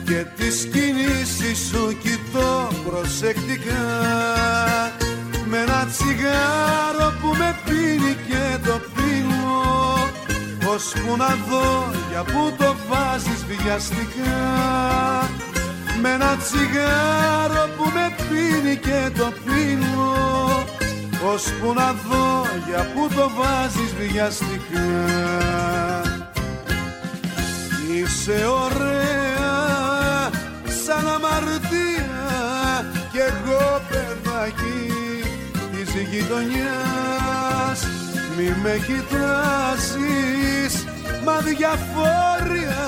και τις κινήσεις σου κοιτώ προσεκτικά με ένα τσιγάρο που με πίνει και το πίνω που να δω για που το βάζεις βιαστικά με ένα τσιγάρο που με πίνει και το πίνω. Που να δω για που το βάζεις βιαστικά. Είσαι ωραία σαν αμαρτία. Κι εγώ παιδάκι της γειτονιάς μη με κοιτάζεις μα διαφόρια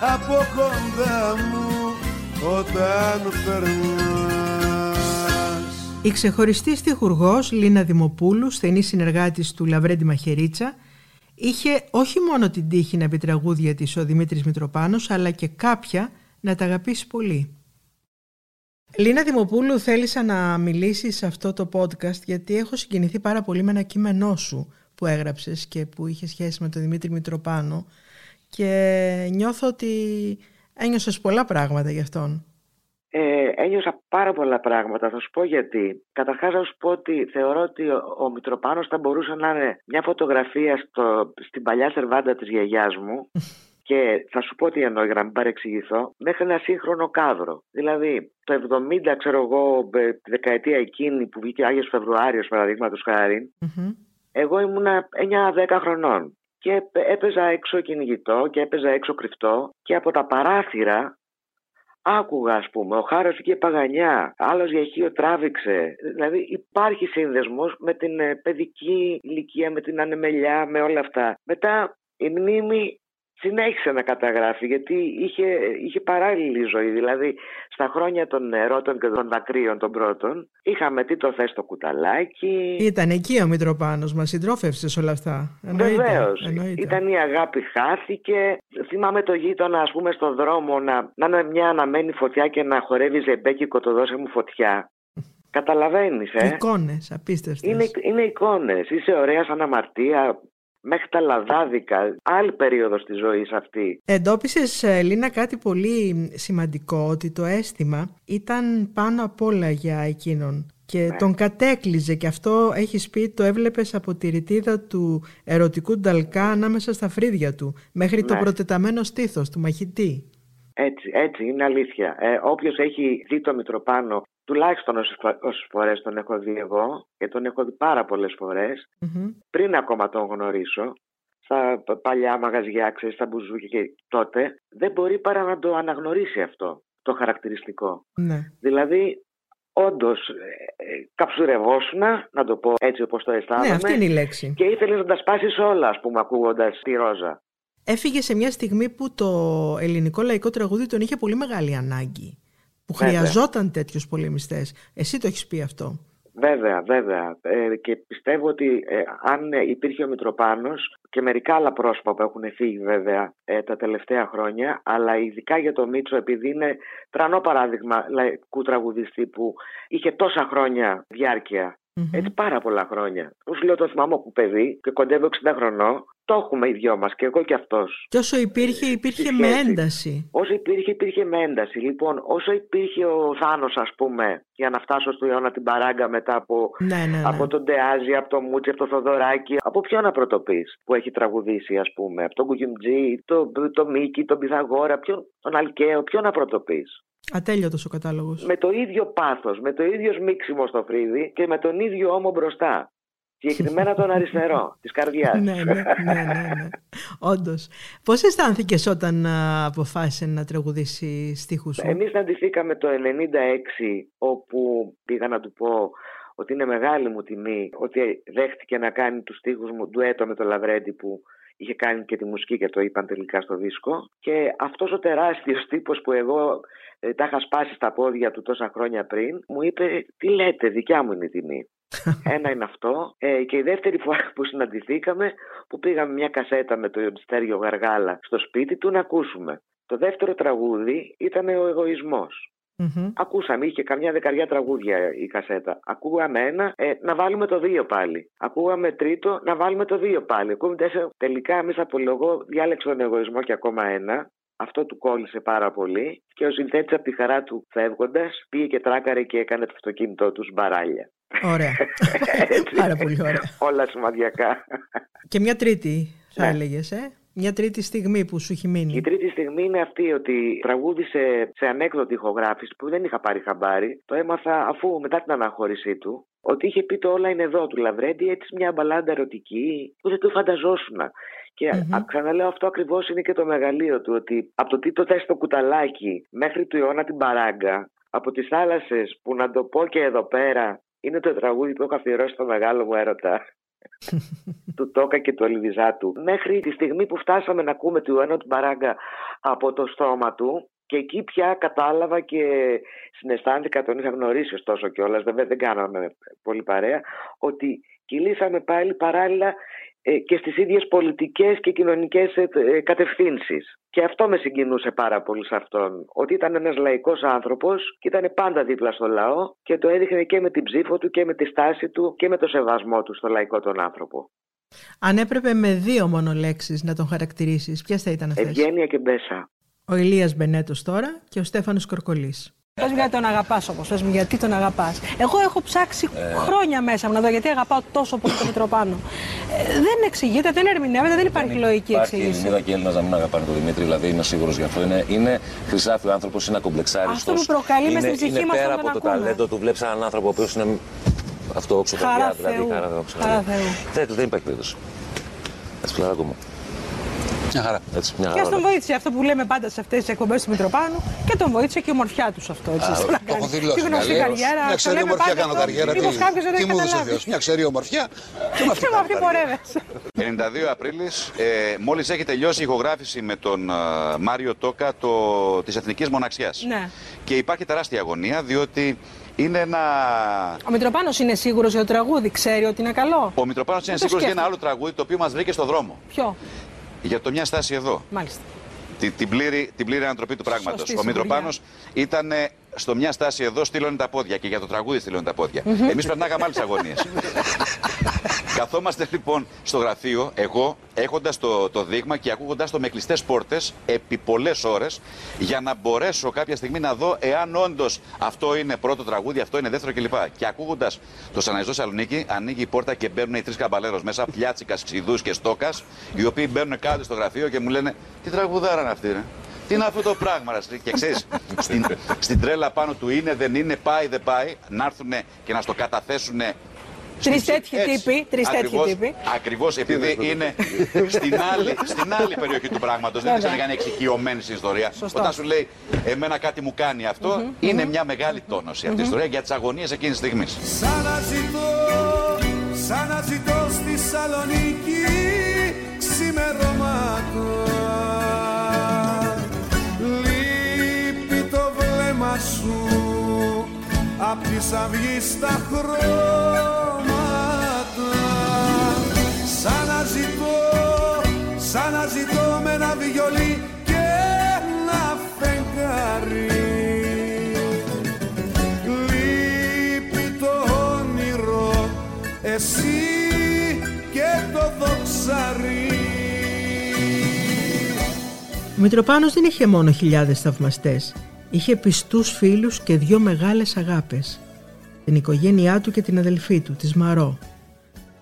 από κοντά μου όταν περνάς Η ξεχωριστής στιχουργός Λίνα Δημοπούλου, στενή συνεργάτης του Λαβρέντη Μαχαιρίτσα, είχε όχι μόνο την τύχη να πει τραγούδια της ο Δημήτρης Μητροπάνος, αλλά και κάποια να τα αγαπήσει πολύ. Λίνα Δημοπούλου, θέλησα να μιλήσεις σε αυτό το podcast; Γιατί έχω συγκινηθεί πάρα πολύ με ένα κείμενό σου που έγραψες και που είχε σχέση με τον Δημήτρη Μητροπάνο και νιώθω ότι ένιωσες πολλά πράγματα γι' αυτόν. Ε, ένιωσα πάρα πολλά πράγματα. Θα σου πω γιατί. Καταρχάς, θα σου πω ότι θεωρώ ότι ο, ο Μητροπάνος θα μπορούσε να είναι μια φωτογραφία στο, στην παλιά σερβάντα της γιαγιάς μου. Και θα σου πω τι εννοώ για να μην παρεξηγηθώ, μέχρι ένα σύγχρονο κάδρο. Δηλαδή, το 70, ξέρω εγώ, τη δεκαετία εκείνη που βγήκε ο Άγιος Φεβρουάριος, παραδείγματος χάρη, εγώ ήμουνα 9-10 χρονών. Και έπαιζα έξω κυνηγητό και έπαιζα έξω κρυφτό και από τα παράθυρα άκουγα ας πούμε, ο Χάρος και Παγανιά, άλλος Γιαχείο τράβηξε. Δηλαδή υπάρχει σύνδεσμος με την ε, παιδική ηλικία, με την ανεμελιά, με όλα αυτά. Μετά η μνήμη συνέχισε να καταγράφει γιατί είχε, είχε παράλληλη ζωή. Δηλαδή στα χρόνια των νερότων και των δακρύων των πρώτων είχαμε τι το θες το κουταλάκι. Ήταν εκεί ο Μητροπάνος, μας συντρόφευσες σε όλα αυτά. Βεβαίως. Ήταν η αγάπη χάθηκε. Θυμάμαι το γείτονα ας πούμε στον δρόμο να, να είναι μια αναμένη φωτιά και να χορεύει ζεμπέκικο το δώσε μου φωτιά. Καταλαβαίνεις, ε; Εικόνες, απίστευτες. Είναι, είναι εικόνες. Είσαι ωραία σαν αμαρτία, μέχρι τα λαδάδικα. Άλλη περίοδος της ζωής αυτή. Εντόπισες, Λίνα, κάτι πολύ σημαντικό, ότι το αίσθημα ήταν πάνω απ' όλα για εκείνον και Ναι. τον κατέκλυζε και αυτό έχει πει το έβλεπες από τη ρητίδα του ερωτικού νταλκά ανάμεσα στα φρύδια του μέχρι το Ναι. προτεταμένο στήθος του μαχητή. Έτσι, έτσι, είναι αλήθεια. Ε, Όποιος έχει δει το Μητροπάνο, τουλάχιστον όσες φορές τον έχω δει εγώ, και τον έχω δει πάρα πολλές φορές, Μμμ. πριν ακόμα τον γνωρίσω, στα π- παλιά μαγαζιά, ξέρεις, στα μπουζούκια και τότε, δεν μπορεί παρά να το αναγνωρίσει αυτό το χαρακτηριστικό. Ναι. Δηλαδή, όντως, καψουρευόσουν, να το πω έτσι όπως το αισθάνομαι. Ναι, αυτή είναι η λέξη. Και ήθελες να τα σπάσεις όλα, ας πούμε, ακούγοντας τη Ρόζα. Έφυγε σε μια στιγμή που το ελληνικό λαϊκό τραγούδι τον είχε πολύ μεγάλη ανάγκη. Που Βέβαια. χρειαζόταν τέτοιους πολεμιστές. Εσύ το έχεις πει αυτό. Βέβαια, βέβαια. Ε, και πιστεύω ότι ε, αν ε, υπήρχε ο Μητροπάνος και μερικά άλλα πρόσωπα που έχουν φύγει βέβαια ε, τα τελευταία χρόνια, αλλά ειδικά για το Μίτσο επειδή είναι τρανό παράδειγμα λαϊκού τραγουδιστή που είχε τόσα χρόνια διάρκεια, έτσι πάρα πολλά χρόνια. Όπως λέω το θυμάμαι από παιδί και κοντεύω 60 χρονών, το έχουμε οι δυο μας και εγώ και αυτός. Και όσο υπήρχε, υπήρχε με σχέση. ένταση. Όσο υπήρχε, υπήρχε με ένταση. Λοιπόν, όσο υπήρχε ο Θάνος, ας πούμε, για να φτάσω στο Ιωάννα την Παράγκα μετά από, Ναι, ναι, ναι. από τον Ντεάζη, από τον Μούτσι, από τον Θοδωράκη, από ποιον να πρωτοποιείς που έχει τραγουδήσει, ας πούμε, από τον Κουγιμτζή, τον το Μίκη, τον Πυθαγόρα, ποιον, τον Αλκαίο, ποιον να πρωτοποιείς. Ατέλειωτος ο κατάλογος. Με το ίδιο πάθος, με το ίδιο σμίξιμο στο φρύδι και με τον ίδιο ώμο μπροστά. Συγκεκριμένα τον αριστερό, της καρδιάς. ναι, ναι, ναι, ναι, ναι. Όντως. Πώς αισθάνθηκες όταν α, αποφάσισε να τραγουδήσει στίχους σου; Εμείς συναντηθήκαμε το 96 όπου πήγα να του πω ότι είναι μεγάλη μου τιμή ότι δέχτηκε να κάνει τους στίχους μου ντουέτο με το Λαβρέντι που είχε κάνει και τη μουσική και το είπαν τελικά στο δίσκο και αυτός ο τεράστιος τύπος που εγώ ε, τα είχα σπάσει στα πόδια του τόσα χρόνια πριν μου είπε τι λέτε δικιά μου είναι η τιμή ένα είναι αυτό. Ε, και η δεύτερη φορά που συναντηθήκαμε, που πήγαμε μια κασέτα με το Στέργιο Γαργάλα στο σπίτι του να ακούσουμε. Το δεύτερο τραγούδι ήταν ο εγωισμός. Μμμ. Ακούσαμε, είχε καμιά δεκαριά τραγούδια η κασέτα. Ακούγαμε ένα, ε, να βάλουμε το δύο πάλι. Ακούγαμε τρίτο, να βάλουμε το δύο πάλι. Ακούγαμε τέσσερα. Τελικά, εμείς από λογό διάλεξε τον εγωισμό και ακόμα ένα. Αυτό του κόλλησε πάρα πολύ. Και ο συνθέτης από τη χαρά του φεύγοντας, πήγε και τράκαρε και έκανε το αυτοκίνητό του μπαράλια. Ωραία. Πάρα πολύ ωραία. Όλα σημαδιακά. Και μια τρίτη, θα Ναι. έλεγες, ε; Μια τρίτη στιγμή που σου έχει μείνει. Η τρίτη στιγμή είναι αυτή ότι τραγούδισε σε ανέκδοτη ηχογράφηση που δεν είχα πάρει χαμπάρι. Το έμαθα αφού μετά την αναχώρησή του ότι είχε πει το όλα είναι εδώ του Λαβρέντι έτσι μια μπαλάντα ερωτική που δεν το φανταζόσουν. Και α, ξαναλέω αυτό ακριβώς είναι και το μεγαλείο του ότι από το τι το θες στο κουταλάκι μέχρι του Ιώνα την Παράγκα από τις θάλασσες που να το πω και εδώ πέρα είναι το τραγούδι που έχω αφιερώσει στο μεγάλο μου έρωτα του Τόκα και του Ελβιζάτου. Μέχρι τη στιγμή που φτάσαμε να ακούμε του Ιωάννα του Μπαράγκα από το στόμα του και εκεί πια κατάλαβα και συναισθάνθηκα, τον είχα γνωρίσει ωστόσο κιόλας, βέβαια δεν κάναμε πολύ παρέα, ότι κυλήσαμε πάλι παράλληλα ε, και στις ίδιες πολιτικές και κοινωνικές ε, ε, κατευθύνσεις. Και αυτό με συγκινούσε πάρα πολύ σε αυτόν. Ότι ήταν ένας λαϊκός άνθρωπος και ήταν πάντα δίπλα στο λαό και το έδειχνε και με την ψήφο του και με τη στάση του και με το σεβασμό του στο λαϊκό τον άνθρωπο. Αν έπρεπε με δύο μόνο λέξεις να τον χαρακτηρίσεις, ποιες θα ήταν αυτές; Ευγένεια και μπέσα. Ο Ηλίας Μπενέτος τώρα και ο Στέφανος Κορκολής. Πες μου γιατί τον αγαπάς όμως, πες μου γιατί τον αγαπάς. Εγώ έχω ψάξει χρόνια μέσα μου να δω γιατί αγαπάω τόσο πολύ τον Μητροπάνο. Ε, δεν εξηγείται, δεν ερμηνεύεται, δεν υπάρχει λογική Υπάρχει εξήγηση. Ελληνίδα και Έλληνα να μην αγαπάνε τον Δημήτρη, δηλαδή είμαι σίγουρος γι' αυτό. Είναι, είναι χρυσάφι ο άνθρωπος, είναι ακομπλεξάριστο. Αυτό που προκαλεί μες στην ψυχή είναι μας πέρα όταν από τον το ακούμε. ταλέντο του, βλέπεις έναν άνθρωπο ο οποίος είναι αυτό όξο Χαρά παιδιά, δηλαδή Θεού. χαρά, όξο Χαρά παιδιά. Θεού. Δεν, δεν υπάρχει περίπτωση. Έτσι πλάκα ακόμα. Μια χαρά. Έτσι, μια Και χαρά. ας τον βοήθησε αυτό που λέμε πάντα σε αυτές τις εκπομπές του Μητροπάνου και τον βοήθησε και η ομορφιά τους αυτό. Έτσι, Α, στο να το έχω κάνει δηλώσει. τη γνωστή καλώς. καριέρα. Μια Το ξερή λέμε ομορφιά πάντα κάνω αυτό. καριέρα. Μήπως Τι, κάποιος δεν τι έχει μου έδωσε ο καταλάβει. Θεός. Μια ξερή ομορφιά. Και με αυτή Και με κάνω αυτή καριέρα. πορεύεσαι. 92 Απρίλης, ε, μόλις έχει τελειώσει η ηχογράφηση με τον ε, Μάριο Τόκα το, της Εθνικής Μοναξιάς. Ναι. Και υπάρχει τεράστια αγωνία, διότι είναι ένα... Ο Μητροπάνος είναι σίγουρος για το τραγούδι, ξέρει ότι είναι καλό; Ο Μητροπάνος είναι Δεν το σίγουρος για ένα σκέφτομαι. άλλο τραγούδι το οποίο μας βρήκε στο δρόμο. Ποιο, Για το μια στάση εδώ. μάλιστα. Την, την, πλήρη, την πλήρη ανατροπή του πράγματος. Σωστή Ο σιγουριά. Μητροπάνος ήταν ε, στο μια στάση εδώ, στείλωνε τα πόδια και για το τραγούδι στείλωνε τα πόδια. Μμμ. Εμείς περνάγαμε άλλες αγωνίες. Καθόμαστε λοιπόν στο γραφείο, εγώ έχοντας το, το δείγμα και ακούγοντας το με κλειστές πόρτες επί πολλές ώρες, για να μπορέσω κάποια στιγμή να δω εάν όντως αυτό είναι πρώτο τραγούδι, αυτό είναι δεύτερο κλπ. Και ακούγοντας το Σαναϊζό Σαλονίκη, ανοίγει η πόρτα και μπαίνουν οι τρεις καμπαλέρο μέσα, πιάτσικα, ξιδού και στόκας, οι οποίοι μπαίνουν κάτω στο γραφείο και μου λένε Τι τραγουδάρα είναι αυτή, ρε; Τι είναι αυτό το πράγμα, ρε. Και ξέρεις, στην, στην τρέλα πάνω του είναι, δεν είναι, πάει, δεν πάει, να έρθουν και να στο καταθέσουν Τρεις τέτοιοι τύποι. Τρεις τέτοιοι τύποι. Ακριβώς επειδή είναι στην άλλη, στην άλλη περιοχή του πράγματος. Δεν είναι καν εξοικειωμένη στην ιστορία. Όταν σου λέει Εμένα κάτι μου κάνει αυτό, είναι μια μεγάλη τόνωση αυτή η ιστορία για τις αγωνίες εκείνης της στιγμής. Σαν να ζητώ, σαν να ζητώ στη Σαλονίκη ξημερώματα. Λείπει το βλέμμα σου απ' τις αυγής τα χρώματα. Σαν να ζητώ, σαν να ζητώ με ένα βιολί και ένα φεγγάρι. Λείπει το όνειρο, εσύ και το δοξαρί. Ο Μητροπάνος δεν είχε μόνο χιλιάδες θαυμαστές. Είχε πιστούς φίλους και δυο μεγάλες αγάπες. Την οικογένειά του και την αδελφή του, της Μαρό.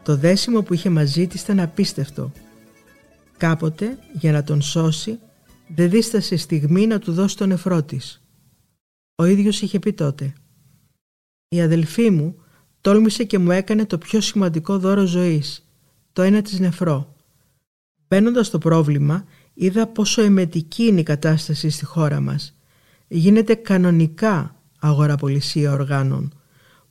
Το δέσιμο που είχε μαζί της ήταν απίστευτο. Κάποτε, για να τον σώσει, δεν δίστασε στιγμή να του δώσει τον νεφρό της. Ο ίδιος είχε πει τότε «Η αδελφή μου τόλμησε και μου έκανε το πιο σημαντικό δώρο ζωής, το ένα της νεφρό. Μπαίνοντας στο πρόβλημα, είδα πόσο εμετική είναι η κατάσταση στη χώρα μας γίνεται κανονικά αγοραπολισία οργάνων.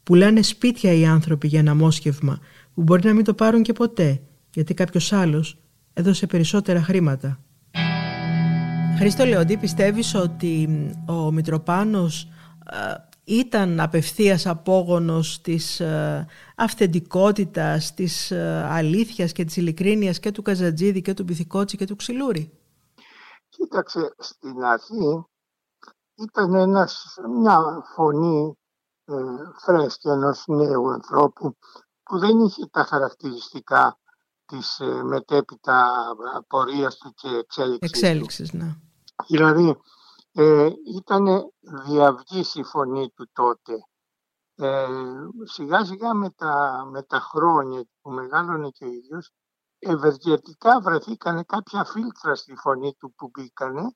Πουλάνε σπίτια οι άνθρωποι για ένα μόσχευμα που μπορεί να μην το πάρουν και ποτέ γιατί κάποιος άλλος έδωσε περισσότερα χρήματα. Χρήστο Λεοντή, πιστεύεις ότι ο Μητροπάνος ε, ήταν απευθείας απόγονος της ε, αυθεντικότητας, της ε, αλήθειας και της ειλικρίνειας και του Καζατζίδη και του Πυθικότσι και του Ξυλούρη; Κοίταξε, στην αρχή ήταν ένας, μια φωνή ε, φρέσκη ενός νέου ανθρώπου που δεν είχε τα χαρακτηριστικά της ε, μετέπειτα πορείας του και εξέλιξης. Εξέλιξης, ναι. Δηλαδή, ε, ήταν διαυγής η φωνή του τότε. Ε, σιγά σιγά με τα, με τα χρόνια που μεγάλωνε και ο ίδιος, ευεργετικά βρεθήκανε κάποια φίλτρα στη φωνή του που μπήκανε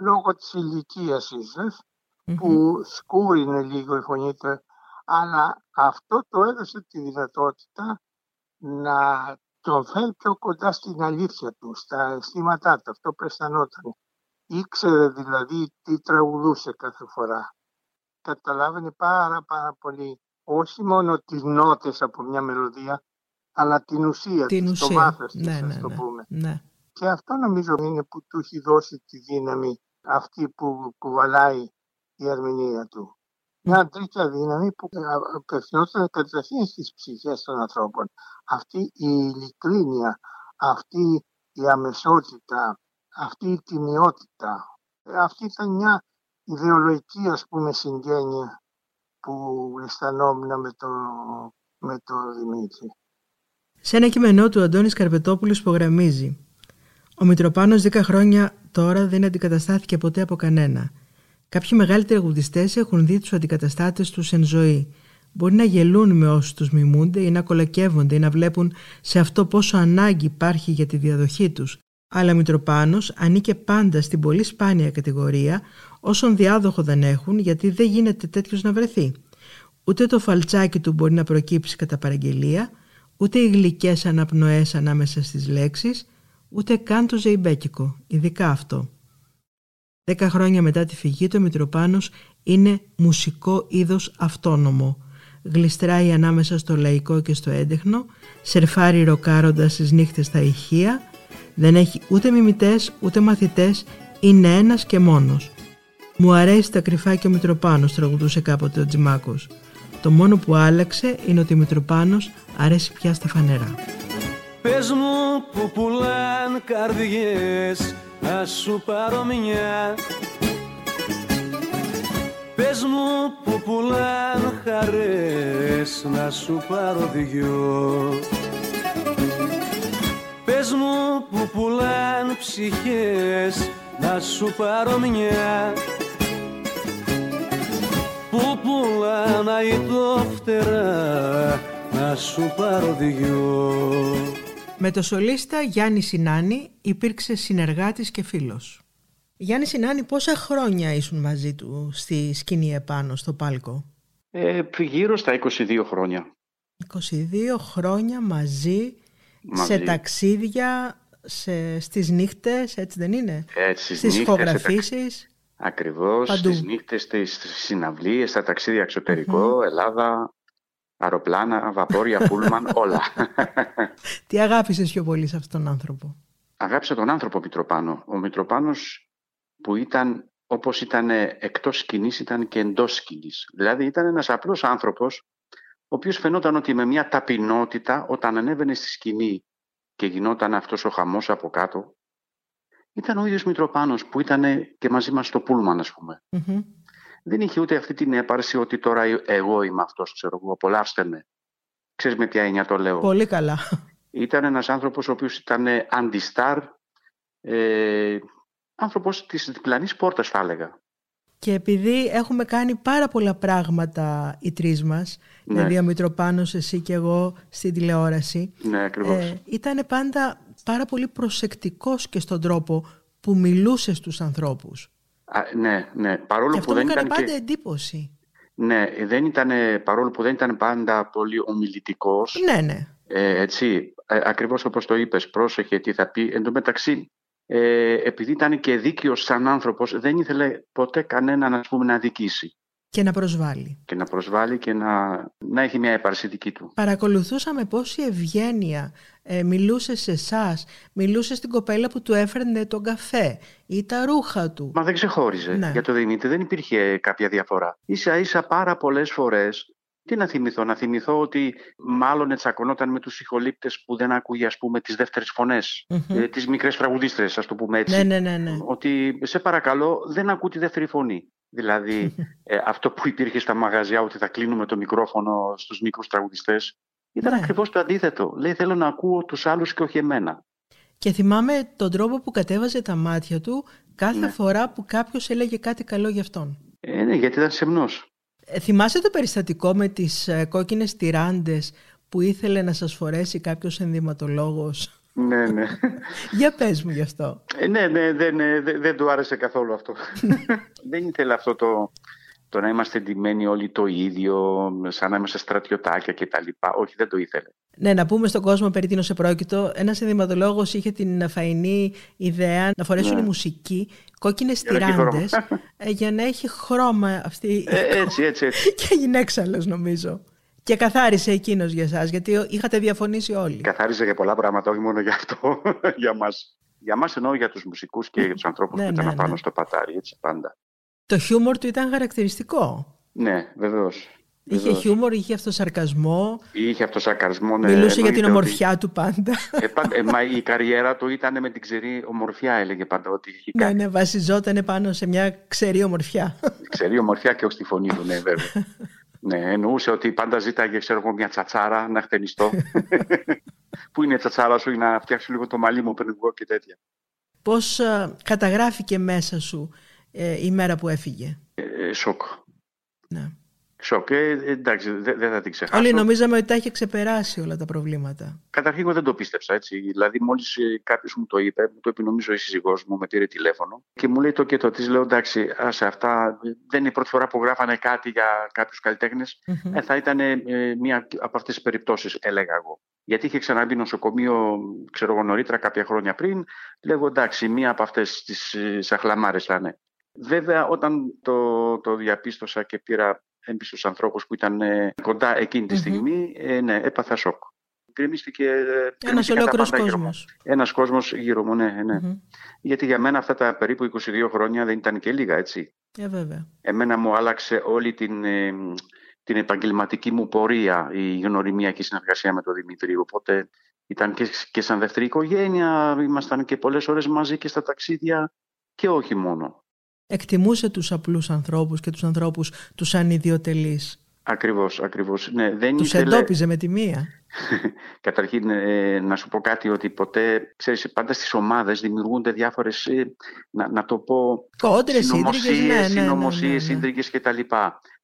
λόγω της ηλικία ίσως, που σκούρινε λίγο η φωνή του, αλλά αυτό το έδωσε τη δυνατότητα να τον φέρει πιο κοντά στην αλήθεια του, στα αισθήματά του, αυτό που αισθανόταν. Ήξερε δηλαδή τι τραγουδούσε κάθε φορά. Καταλάβαινε πάρα πάρα πολύ, όχι μόνο τις νότες από μια μελωδία, αλλά την ουσία την της, ουσία. το βάθος της, ναι, ναι, το ναι, πούμε. Ναι. Και αυτό νομίζω είναι που του έχει δώσει τη δύναμη αυτή που κουβαλάει η ερμηνεία του. Μια τέτοια δύναμη που απευθυνόταν κατευθείαν στις ψυχές των ανθρώπων. Αυτή η ειλικρίνεια, αυτή η αμεσότητα, αυτή η τιμιότητα. Αυτή ήταν μια ιδεολογική ας πούμε συγγένεια που αισθανόμουν με τον με το Δημήτρη. Σε ένα κειμενό του Αντώνης Καρπετόπουλος υπογραμμίζει «Ο Μητροπάνος 10 χρόνια τώρα δεν αντικαταστάθηκε ποτέ από κανένα. Κάποιοι μεγάλοι τραγουδιστέ έχουν δει τους αντικαταστάτες τους εν ζωή. Μπορεί να γελούν με όσους τους μιμούνται ή να κολακεύονται ή να βλέπουν σε αυτό πόσο ανάγκη υπάρχει για τη διαδοχή τους. Αλλά Μητροπάνος ανήκε πάντα στην πολύ σπάνια κατηγορία όσων διάδοχο δεν έχουν γιατί δεν γίνεται τέτοιος να βρεθεί. Ούτε το φαλτσάκι του μπορεί να προκύψει κατά παραγγελία, ούτε οι γλυκές αναπνοές ανάμεσα στις λέξεις, ούτε καν το ζεϊμπέκικο, ειδικά αυτό. Δέκα χρόνια μετά τη φυγή του, ο Μητροπάνος είναι μουσικό είδος αυτόνομο. Γλιστράει ανάμεσα στο λαϊκό και στο έντεχνο, σερφάρει ροκάροντας τις νύχτες στα ηχεία, δεν έχει ούτε μιμητές ούτε μαθητές, είναι ένας και μόνος. «Μου αρέσει τα κρυφά και ο Μητροπάνος», τραγουδούσε κάποτε ο Τζιμάκος. Το μόνο που άλλαξε είναι ότι ο Μητροπάνος αρέσει πια στα φανερά. Πες μου που πουλάν καρδιές Ας σου πάρω μια. Πες μου που πουλάν χαρές Να σου πάρω δυο. Πες μου που πουλάν ψυχές να σου πάρω μια. Που πουλάν φτερά να σου πάρω δυο Με το σολίστα Γιάννη Σινάνη υπήρξε συνεργάτης και φίλος. Γιάννη Σινάνη, πόσα χρόνια ήσουν μαζί του στη σκηνή επάνω, στο πάλκο; Ε, γύρω στα 22 χρόνια. 22 χρόνια μαζί, σε ταξίδια, σε, στις νύχτες, έτσι δεν είναι; Έτσι, στις ηχογραφήσεις; Ακριβώς, Παντού. στις νύχτες, στις συναυλίες, στα ταξίδια Ελλάδα, αεροπλάνα, βαπόρια, πούλμαν, όλα. Τι αγάπησες πιο πολύ σε αυτόν τον άνθρωπο; Αγάπησα τον άνθρωπο Μητροπάνο. Ο Μητροπάνος που ήταν όπως ήταν εκτός σκηνής ήταν και εντός σκηνής. Δηλαδή ήταν ένας απλός άνθρωπος ο οποίος φαινόταν ότι με μια ταπεινότητα όταν ανέβαινε στη σκηνή και γινόταν αυτός ο χαμός από κάτω ήταν ο ίδιος Μητροπάνος που ήταν και μαζί μας στο Πούλμαν ας πουμε Δεν είχε ούτε αυτή την έπαρση ότι τώρα εγώ είμαι αυτός, ξέρω εγώ, απολαύστε με. Ξέρεις με ποια έννοια το λέω. Πολύ καλά. Ήταν ένας άνθρωπος ο οποίος ήταν αντιστάρ, ε, άνθρωπος της διπλανής πόρτας θα έλεγα. Και επειδή έχουμε κάνει πάρα πολλά πράγματα οι τρεις μας, ναι. δηλαδή ο Μητροπάνος, εσύ και εγώ στην τηλεόραση, ναι, ε, ήταν πάντα πάρα πολύ προσεκτικός και στον τρόπο που μιλούσε στους ανθρώπους. Α, ναι, ναι. Παρόλο και αυτό που δεν μου ήταν πάντα και... εντύπωση. Ναι, δεν ήταν, παρόλο που δεν ήταν πάντα πολύ ομιλητικός. Ναι, ναι. Ε, έτσι, ε, ακριβώς όπως το είπες, πρόσεχε τι θα πει. Εν τω μεταξύ, ε, επειδή ήταν και δίκαιος σαν άνθρωπος, δεν ήθελε ποτέ κανέναν ας πούμε, να δικήσει. Και να προσβάλλει. Και να προσβάλλει και να, να έχει μια έπαρση δική του. Παρακολουθούσαμε πόση ευγένεια ε, μιλούσε σε εσάς, μιλούσε στην κοπέλα που του έφερνε τον καφέ ή τα ρούχα του. Μα δεν ξεχώριζε. Ναι. Για το Δημήτρη δεν υπήρχε κάποια διαφορά. Ίσα ίσα πάρα πολλές φορές τι να θυμηθώ, να θυμηθώ ότι μάλλον τσακωνόταν με τους συγχολήπτες που δεν άκουγε ας πούμε τις δεύτερες φωνές, mm-hmm. ε, τις μικρές τραγουδίστρες ας το πούμε έτσι. Ναι, ναι, ναι, ναι. Ότι σε παρακαλώ δεν ακού τη δεύτερη φωνή. Δηλαδή ε, αυτό που υπήρχε στα μαγαζιά ότι θα κλείνουμε το μικρόφωνο στους μικρούς τραγουδιστές ήταν ναι. ακριβώς το αντίθετο. Λέει θέλω να ακούω τους άλλους και όχι εμένα. Και θυμάμαι τον τρόπο που κατέβαζε τα μάτια του κάθε ναι. φορά που κάποιος έλεγε κάτι καλό για αυτόν. Ε, ναι, γιατί ήταν σεμνός. Ε, θυμάσαι το περιστατικό με τις ε, κόκκινες τυράντες που ήθελε να σας φορέσει κάποιος ενδυματολόγος; Ναι, ναι. Για πες μου γι' αυτό. Ε, ναι, ναι, δεν, δεν, δεν του άρεσε καθόλου αυτό. δεν ήθελε αυτό το, το να είμαστε εντυμένοι όλοι το ίδιο, σαν να είμαστε στρατιωτάκια κτλ. Όχι, δεν το ήθελε. Ναι, να πούμε στον κόσμο περί τίνος σε πρόκειτο. Ένας ενδυματολόγος είχε την φαϊνή ιδέα να φορέσουν ναι. μουσική κόκκινες τυράντες ε, για να έχει χρώμα αυτή. Ε, έτσι, έτσι, έτσι. και έγινε έξαλλο, νομίζω. Και καθάρισε εκείνος για εσάς, γιατί είχατε διαφωνήσει όλοι. Καθάρισε για πολλά πράγματα, όχι μόνο για αυτό, για μας. Για μας εννοώ για τους μουσικούς και για τους ανθρώπους ναι, που ήταν ναι, πάνω ναι. στο πατάρι, έτσι πάντα. Το χιούμορ του ήταν χαρακτηριστικό. Ναι, βεβαίως. Είχε χιούμορ, είχε αυτοσαρκασμό. Είχε αυτοσαρκασμό, ναι. Μιλούσε για την ομορφιά του πάντα. Ε, πάντα ε, μα η καριέρα του ήταν με την ξερή ομορφιά, έλεγε πάντα ότι είχε κάνει. Ναι, ναι, βασιζόταν πάνω σε μια ξερή ομορφιά. Ξερή ομορφιά και όχι στη φωνή του, ναι, βέβαια. ναι, εννοούσε ότι πάντα ζήταγε, ξέρω εγώ, μια τσατσάρα να χτενιστώ. Πού είναι η τσατσάρα σου, για να φτιάξω λίγο το μαλλί μου πριν βγω και τέτοια. Πώς uh, καταγράφηκε μέσα σου ε, η μέρα που έφυγε; Ε, σοκ. Ναι. Σοκ, ε, εντάξει, δεν δε θα την ξεχάσω. Όλοι νομίζαμε ότι τα είχε ξεπεράσει όλα τα προβλήματα. Καταρχήν, εγώ δεν το πίστεψα έτσι. Δηλαδή, μόλις ε, κάποιος μου το είπε, μου το είπε νομίζω η σύζυγός μου, με πήρε τηλέφωνο και μου λέει το και το. Της λέω εντάξει, σε αυτά δεν είναι η πρώτη φορά που γράφανε κάτι για κάποιους καλλιτέχνες. Mm-hmm. Ε, θα ήταν ε, μία από αυτές τις περιπτώσεις, έλεγα εγώ. Γιατί είχε ξαναμπεί νοσοκομείο, ξέρω εγώ νωρίτερα, κάποια χρόνια πριν. Λέγω εντάξει, μία από αυτές τις σαχλαμάρες θα είναι. Βέβαια, όταν το, το διαπίστωσα και πήρα έμπιστους ανθρώπους που ήταν ε, κοντά εκείνη τη στιγμή, ε, ναι, έπαθα σοκ. Γκρεμίστηκε. Ε, Ένας ολόκληρος κόσμος. Ένας κόσμος γύρω μου, ναι, ναι. Γιατί για μένα αυτά τα περίπου 22 χρόνια δεν ήταν και λίγα, έτσι. Ε, βέβαια. Εμένα μου άλλαξε όλη την, την επαγγελματική μου πορεία η γνωριμία και η συνεργασία με τον Δημήτρη. Οπότε ήταν και, και σαν δεύτερη οικογένεια, ήμασταν και πολλές ώρες μαζί και στα ταξίδια και όχι μόνο εκτιμούσε τους απλούς ανθρώπους και τους ανθρώπους τους ανιδιοτελείς. Ακριβώς, ακριβώς. Ναι, δεν Τους ήθελε... εντόπιζε με τη μία. Καταρχήν, ε, να σου πω κάτι ότι ποτέ, ξέρεις, πάντα στις ομάδες δημιουργούνται διάφορες, ε, να, να το πω, Κόντρες, σύντριγες, ναι, ναι, ναι, συνωμοσίες, ναι, ναι. σύντριγες κτλ.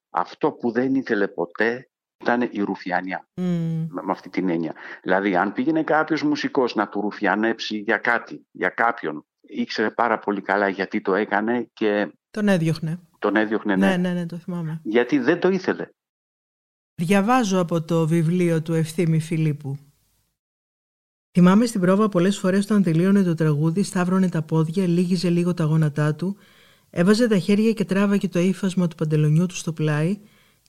Αυτό που δεν ήθελε ποτέ ήταν η ρουφιάνια, Μμ. με, με αυτή την έννοια. Δηλαδή, αν πήγαινε κάποιος μουσικός να του ρουφιανέψει για κάτι, για κάποιον, ήξερε πάρα πολύ καλά γιατί το έκανε και Τον έδιωχνε. τον έδιωχνε, Ναι, ναι, ναι, το θυμάμαι. γιατί δεν το ήθελε. Διαβάζω από το βιβλίο του Ευθύμη Φιλίππου. Θυμάμαι στην πρόβα πολλές φορές όταν τελείωνε το τραγούδι, σταύρωνε τα πόδια, λίγιζε λίγο τα γόνατά του, έβαζε τα χέρια και τράβαγε το ύφασμα του παντελονιού του στο πλάι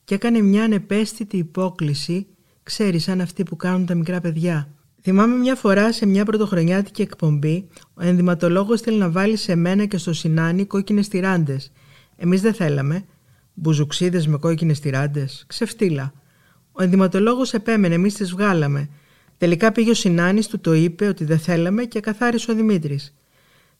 και έκανε μια ανεπαίσθητη υπόκληση, ξέρεις σαν αυτή που κάνουν τα μικρά παιδιά. Θυμάμαι μια φορά σε μια πρωτοχρονιάτικη εκπομπή, ο ενδυματολόγος θέλει να βάλει σε μένα και στο Σινάνι κόκκινες τυράντες. Εμείς δεν θέλαμε. Μπουζουξίδες με κόκκινες τυράντες. Ξεφτύλα. Ο ενδυματολόγος επέμενε, εμείς τις βγάλαμε. Τελικά πήγε ο Σινάνης, του το είπε ότι δεν θέλαμε και καθάρισε ο Δημήτρης.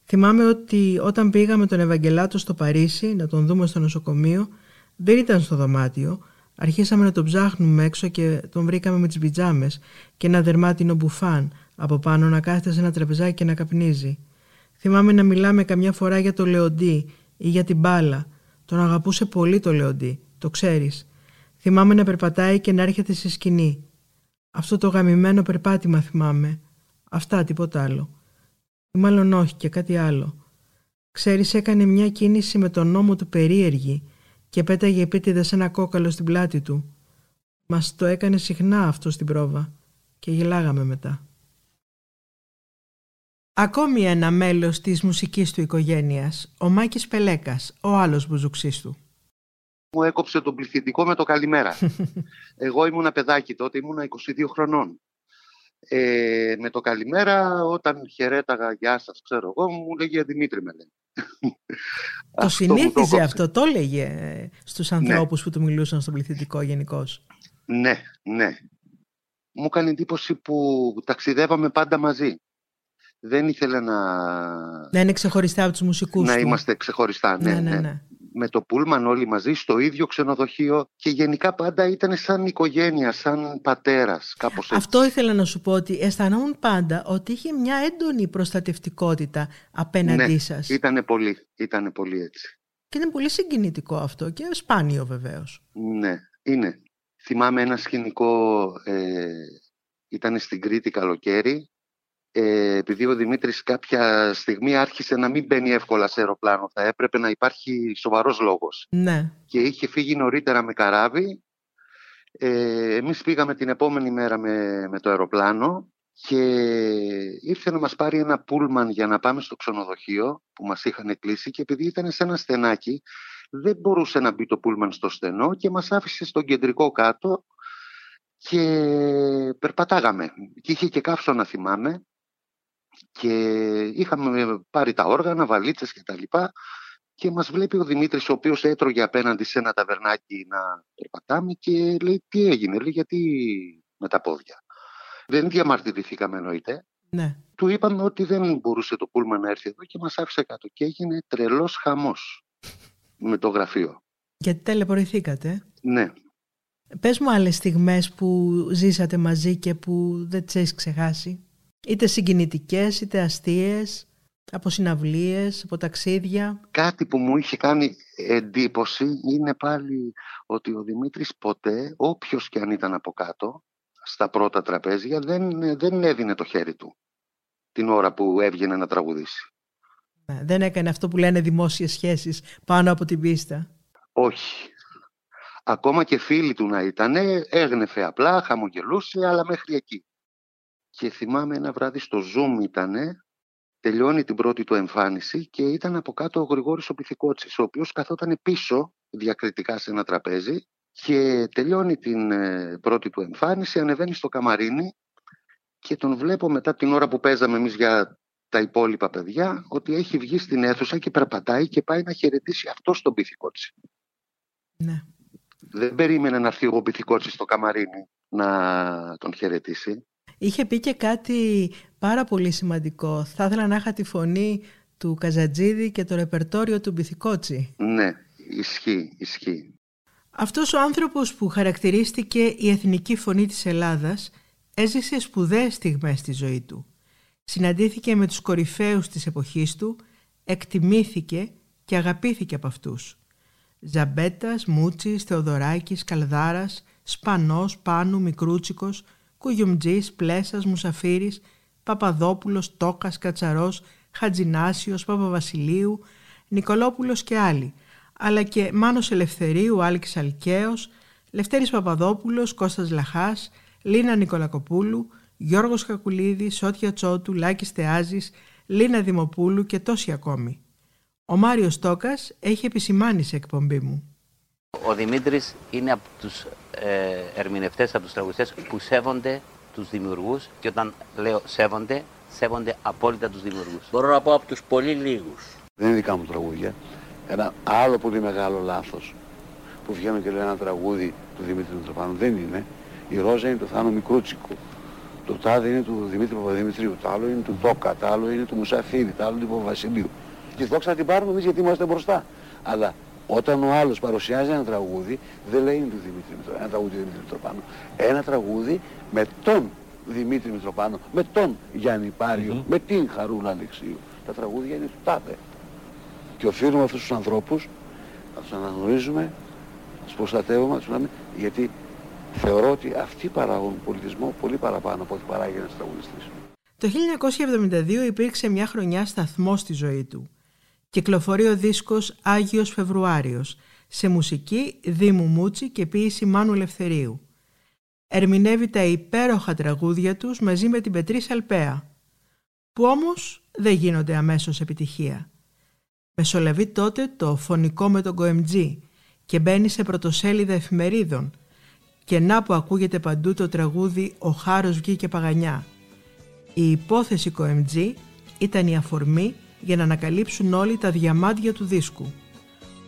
Θυμάμαι ότι όταν πήγαμε τον Ευαγγελάτο στο Παρίσι να τον δούμε στο νοσοκομείο, δεν ήταν στο δωμάτιο. Αρχίσαμε να τον ψάχνουμε έξω και τον βρήκαμε με τις πιτζάμες και ένα δερμάτινο μπουφάν από πάνω να κάθεται σε ένα τραπεζάκι και να καπνίζει. Θυμάμαι να μιλάμε καμιά φορά για το Λεοντί ή για την μπάλα. Τον αγαπούσε πολύ το Λεοντί, το ξέρεις. Θυμάμαι να περπατάει και να έρχεται στη σκηνή. Αυτό το γαμημένο περπάτημα θυμάμαι. Αυτά, τίποτα άλλο. Ή μάλλον όχι και κάτι άλλο. Ξέρεις, έκανε μια κίνηση με τον νόμο του περίεργη και πέταγε επίτηδες ένα κόκαλο στην πλάτη του. Μας το έκανε συχνά αυτό στην πρόβα και γελάγαμε μετά. Ακόμη ένα μέλος της μουσικής του οικογένειας, ο Μάκης Πελέκας, ο άλλος μπουζουξής του. Μου έκοψε τον πληθυντικό με το καλημέρα. Εγώ ήμουν παιδάκι τότε, ήμουν 22 χρονών. Ε, με το καλημέρα, όταν χαιρέταγα γεια σας, ξέρω εγώ, μου λέγε Δημήτρη με λένε. Το Αυτό μου το συνήθιζε έκοψε. αυτό, το έλεγε ε, στους ανθρώπους που του μιλούσαν στον πληθυντικό γενικώς. Ναι, ναι. Μου έκανε εντύπωση που ταξιδεύαμε πάντα μαζί. Δεν ήθελε να, Να είναι ξεχωριστά από τους μουσικούς να του. είμαστε ξεχωριστά. Ναι, Ναι, ναι, ναι. Ναι. Με το Πούλμαν όλοι μαζί στο ίδιο ξενοδοχείο και γενικά πάντα ήταν σαν οικογένεια, σαν πατέρας, κάπως έτσι. Αυτό ήθελα να σου πω ότι αισθανόμουν πάντα ότι είχε μια έντονη προστατευτικότητα απέναντί ναι, σας. Ήτανε πολύ, ήτανε πολύ έτσι. Και είναι πολύ συγκινητικό αυτό και σπάνιο βεβαίως. Ναι, είναι. Θυμάμαι ένα σκηνικό, ε, ήταν στην Κρήτη καλοκαίρι, ε, επειδή ο Δημήτρης κάποια στιγμή άρχισε να μην μπαίνει εύκολα σε αεροπλάνο, θα έπρεπε να υπάρχει σοβαρός λόγος. Ναι. Και είχε φύγει νωρίτερα με καράβι. Ε, εμείς πήγαμε την επόμενη μέρα με, με το αεροπλάνο και ήρθε να μας πάρει ένα πούλμαν για να πάμε στο ξενοδοχείο που μας είχαν κλείσει και επειδή ήταν σε ένα στενάκι δεν μπορούσε να μπει το πούλμαν στο στενό και μας άφησε στον κεντρικό κάτω και περπατάγαμε. Και είχε και καύσωνα θυμάμαι και είχαμε πάρει τα όργανα, βαλίτσες και τα λοιπά και μας βλέπει ο Δημήτρης ο οποίος έτρωγε απέναντι σε ένα ταβερνάκι να περπατάμε και λέει τι έγινε, λέει γιατί με τα πόδια. Δεν διαμαρτυρηθήκαμε εννοείται. Ναι. Του είπαμε ότι δεν μπορούσε το πούλμα να έρθει εδώ και μας άφησε κάτω και έγινε τρελός χαμός με το γραφείο. Γιατί ταλαιπωρηθήκατε. Ναι. Πες μου άλλες στιγμές που ζήσατε μαζί και που δεν τις έχεις ξεχάσει. Είτε συγκινητικές, είτε αστείες, από συναυλίες, από ταξίδια. Κάτι που μου είχε κάνει εντύπωση είναι πάλι ότι ο Δημήτρης ποτέ, όποιος και αν ήταν από κάτω, στα πρώτα τραπέζια, δεν, δεν έδινε το χέρι του την ώρα που έβγαινε να τραγουδήσει. Ναι, Δεν έκανε αυτό που λένε δημόσιες σχέσεις πάνω από την πίστα. Όχι. Ακόμα και φίλοι του να ήταν, έγνεφε απλά, χαμογελούσε, αλλά μέχρι εκεί. Και θυμάμαι ένα βράδυ στο Zoom ήτανε, τελειώνει την πρώτη του εμφάνιση και ήταν από κάτω ο Γρηγόρης ο Πυθικότσης, ο οποίος καθόταν πίσω διακριτικά σε ένα τραπέζι και τελειώνει την ε, πρώτη του εμφάνιση, ανεβαίνει στο καμαρίνι και τον βλέπω μετά την ώρα που παίζαμε εμείς για τα υπόλοιπα παιδιά ότι έχει βγει στην αίθουσα και περπατάει και πάει να χαιρετήσει αυτός τον Πυθικότση. Ναι. Δεν περίμενε να έρθει ο Πυθικότσης στο καμαρίνι να τον χαιρετήσει. Είχε πει και κάτι πάρα πολύ σημαντικό. Θα ήθελα να είχα τη φωνή του Καζατζίδη και το ρεπερτόριο του Μπιθικότσι. Ναι, ισχύει, ισχύει. Αυτός ο άνθρωπος που χαρακτηρίστηκε η εθνική φωνή της Ελλάδας έζησε σπουδαίες στιγμές στη ζωή του. Συναντήθηκε με τους κορυφαίους της εποχής του, εκτιμήθηκε και αγαπήθηκε από αυτούς. Ζαμπέτας, Μούτσης, Θεοδωράκης, Καλδάρας, Σπανός, Πάνου, Μικρούτσικος, Κουγιουμτζής, Πλέσας, Μουσαφίρης, Παπαδόπουλος, Τόκας, Κατσαρός, Χατζινάσιος, Παπαβασιλείου, Νικολόπουλος και άλλοι, αλλά και Μάνος Ελευθερίου, Άλκης Αλκαίος, Λευτέρης Παπαδόπουλος, Κώστας Λαχάς, Λίνα Νικολακοπούλου, Γιώργος Κακουλίδης, Σότια Τσότου, Λάκης Θεάζης, Λίνα Δημοπούλου και τόσοι ακόμη. Ο Μάριος Τόκας έχει επισημάνει σε εκπομπή μου. Ο Δημήτρης είναι από τους ε, ερμηνευτές, από τους τραγουδιστές που σέβονται τους δημιουργούς και όταν λέω σέβονται, σέβονται απόλυτα τους δημιουργούς. Μπορώ να πω από τους πολύ λίγους. Δεν είναι δικά μου τραγούδια. Ένα άλλο πολύ μεγάλο λάθος που βγαίνουν και λένε ένα τραγούδι του Δημήτρη Μητροπάνου δεν είναι. Η Ρόζα είναι του Θάνου Μικρούτσικου. Το τάδε είναι του Δημήτρη Παπαδημητρίου. Το άλλο είναι του Τόκα. Το άλλο είναι του Μουσαφίρη. Το άλλο είναι του Παπαβασιλείου. Και δόξα την πάρουμε εμείς γιατί είμαστε μπροστά. Αλλά όταν ο άλλος παρουσιάζει ένα τραγούδι, δεν λέει είναι του Δημήτρη Μητροπάνου, ένα τραγούδι του Δημήτρη Μητροπάνου. Ένα τραγούδι με τον Δημήτρη Μητροπάνου, με τον Γιάννη Πάριο, με την Χαρούλα Αλεξίου. Τα τραγούδια είναι του τάδε. Και οφείλουμε αυτούς τους ανθρώπους να τους αναγνωρίζουμε, να τους προστατεύουμε, να τους λέμε, γιατί θεωρώ ότι αυτοί παράγουν πολιτισμό πολύ παραπάνω από ό,τι παράγει ένας τραγουδιστής. Το 1972 υπήρξε μια χρονιά σταθμό στη ζωή του. Κυκλοφορεί ο δίσκος Άγιος Φεβρουάριος σε μουσική Δήμου Μούτσι και ποίηση Μάνου Ελευθερίου. Ερμηνεύει τα υπέροχα τραγούδια τους μαζί με την Πετρή Σαλπέα, που όμως δεν γίνονται αμέσως επιτυχία. Μεσολαβεί τότε το φωνικό με τον Κοεμτζή και μπαίνει σε πρωτοσέλιδα εφημερίδων και να που ακούγεται παντού το τραγούδι «Ο χάρος βγήκε παγανιά». Η υπόθεση Κοεμτζή ήταν η αφορμή για να ανακαλύψουν όλοι τα διαμάντια του δίσκου.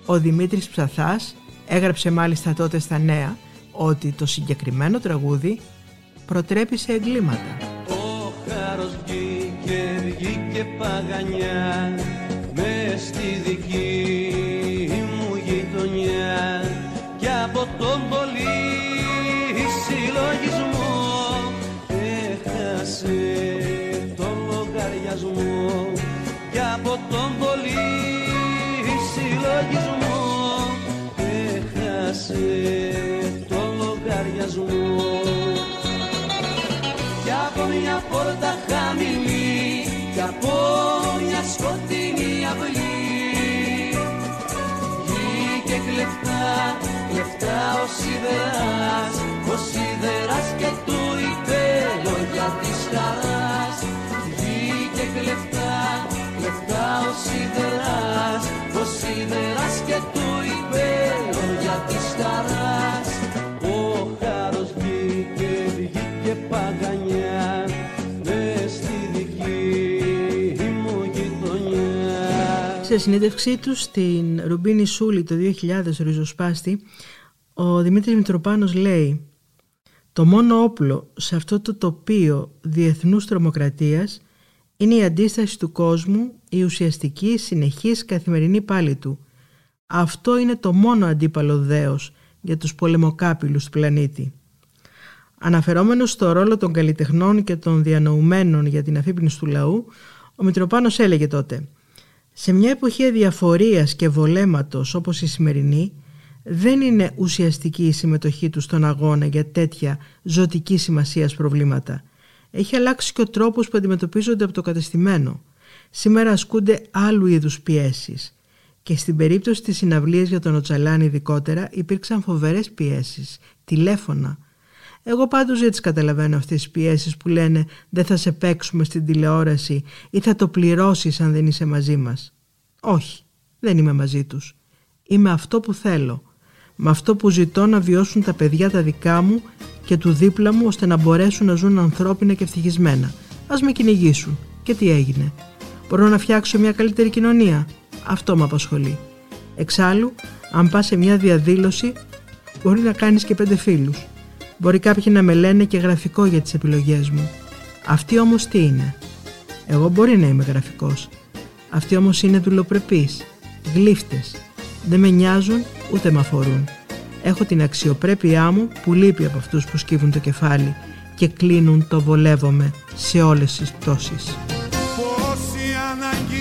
Ο Δημήτρης Ψαθάς έγραψε μάλιστα τότε στα νέα ότι το συγκεκριμένο τραγούδι προτρέπει σε εγκλήματα. Ο χάρος βγήκε, βγήκε παγανιά πόρτα χαμηλή και από μια σκοτεινή αυλή. Βγήκε κλεφτά, κλεφτά ο σιδεράς ο σιδεράς και του είπε λόγια της χαράς. Βγήκε κλεφτά, κλεφτά ο σιδεράς ο σιδεράς και του είπε Σε συνέντευξή τους στην Ρουμπίνη Σούλη το 2000 ριζοσπάστη, ο Δημήτρης Μητροπάνος λέει «Το μόνο όπλο σε αυτό το τοπίο διεθνούς τρομοκρατίας είναι η αντίσταση του κόσμου, η ουσιαστική, συνεχής, καθημερινή πάλη του. Αυτό είναι το μόνο αντίπαλο δέος για τους πολεμοκάπηλους του πλανήτη». Αναφερόμενος στο ρόλο των καλλιτεχνών και των διανοουμένων για την αφύπνιση του λαού, ο Μητροπάνος έλεγε τότε «Σε μια εποχή αδιαφορίας και βολέματος όπως η σημερινή, δεν είναι ουσιαστική η συμμετοχή τους στον αγώνα για τέτοια ζωτική σημασία προβλήματα. Έχει αλλάξει και ο τρόπος που αντιμετωπίζονται από το κατεστημένο. Σήμερα ασκούνται άλλου είδους πιέσεις. Και στην περίπτωση της συναυλίας για τον Οτσαλάν ειδικότερα υπήρξαν φοβερές πιέσεις, τηλέφωνα. Εγώ πάντως δεν τις καταλαβαίνω αυτές τις πιέσεις που λένε δεν θα σε παίξουμε στην τηλεόραση ή θα το πληρώσεις αν δεν είσαι μαζί μας. Όχι, δεν είμαι μαζί τους. Είμαι αυτό που θέλω με αυτό που ζητώ να βιώσουν τα παιδιά τα δικά μου και του δίπλα μου ώστε να μπορέσουν να ζουν ανθρώπινα και ευτυχισμένα. Ας με κυνηγήσουν. Και τι έγινε. Μπορώ να φτιάξω μια καλύτερη κοινωνία. Αυτό με απασχολεί. Εξάλλου, αν πας σε μια διαδήλωση, μπορεί να κάνεις και πέντε φίλους. Μπορεί κάποιοι να με λένε και γραφικό για τις επιλογές μου. Αυτοί όμως τι είναι; Εγώ μπορεί να είμαι γραφικός. Αυτοί όμως είναι δουλοπρεπείς, γλύφτες, δεν με νοιάζουν ούτε με αφορούν. έχω την αξιοπρέπειά μου που λείπει από αυτούς που σκύβουν το κεφάλι και κλείνουν το βολεύομαι σε όλες τις πτώσεις. Πόση ανάγκη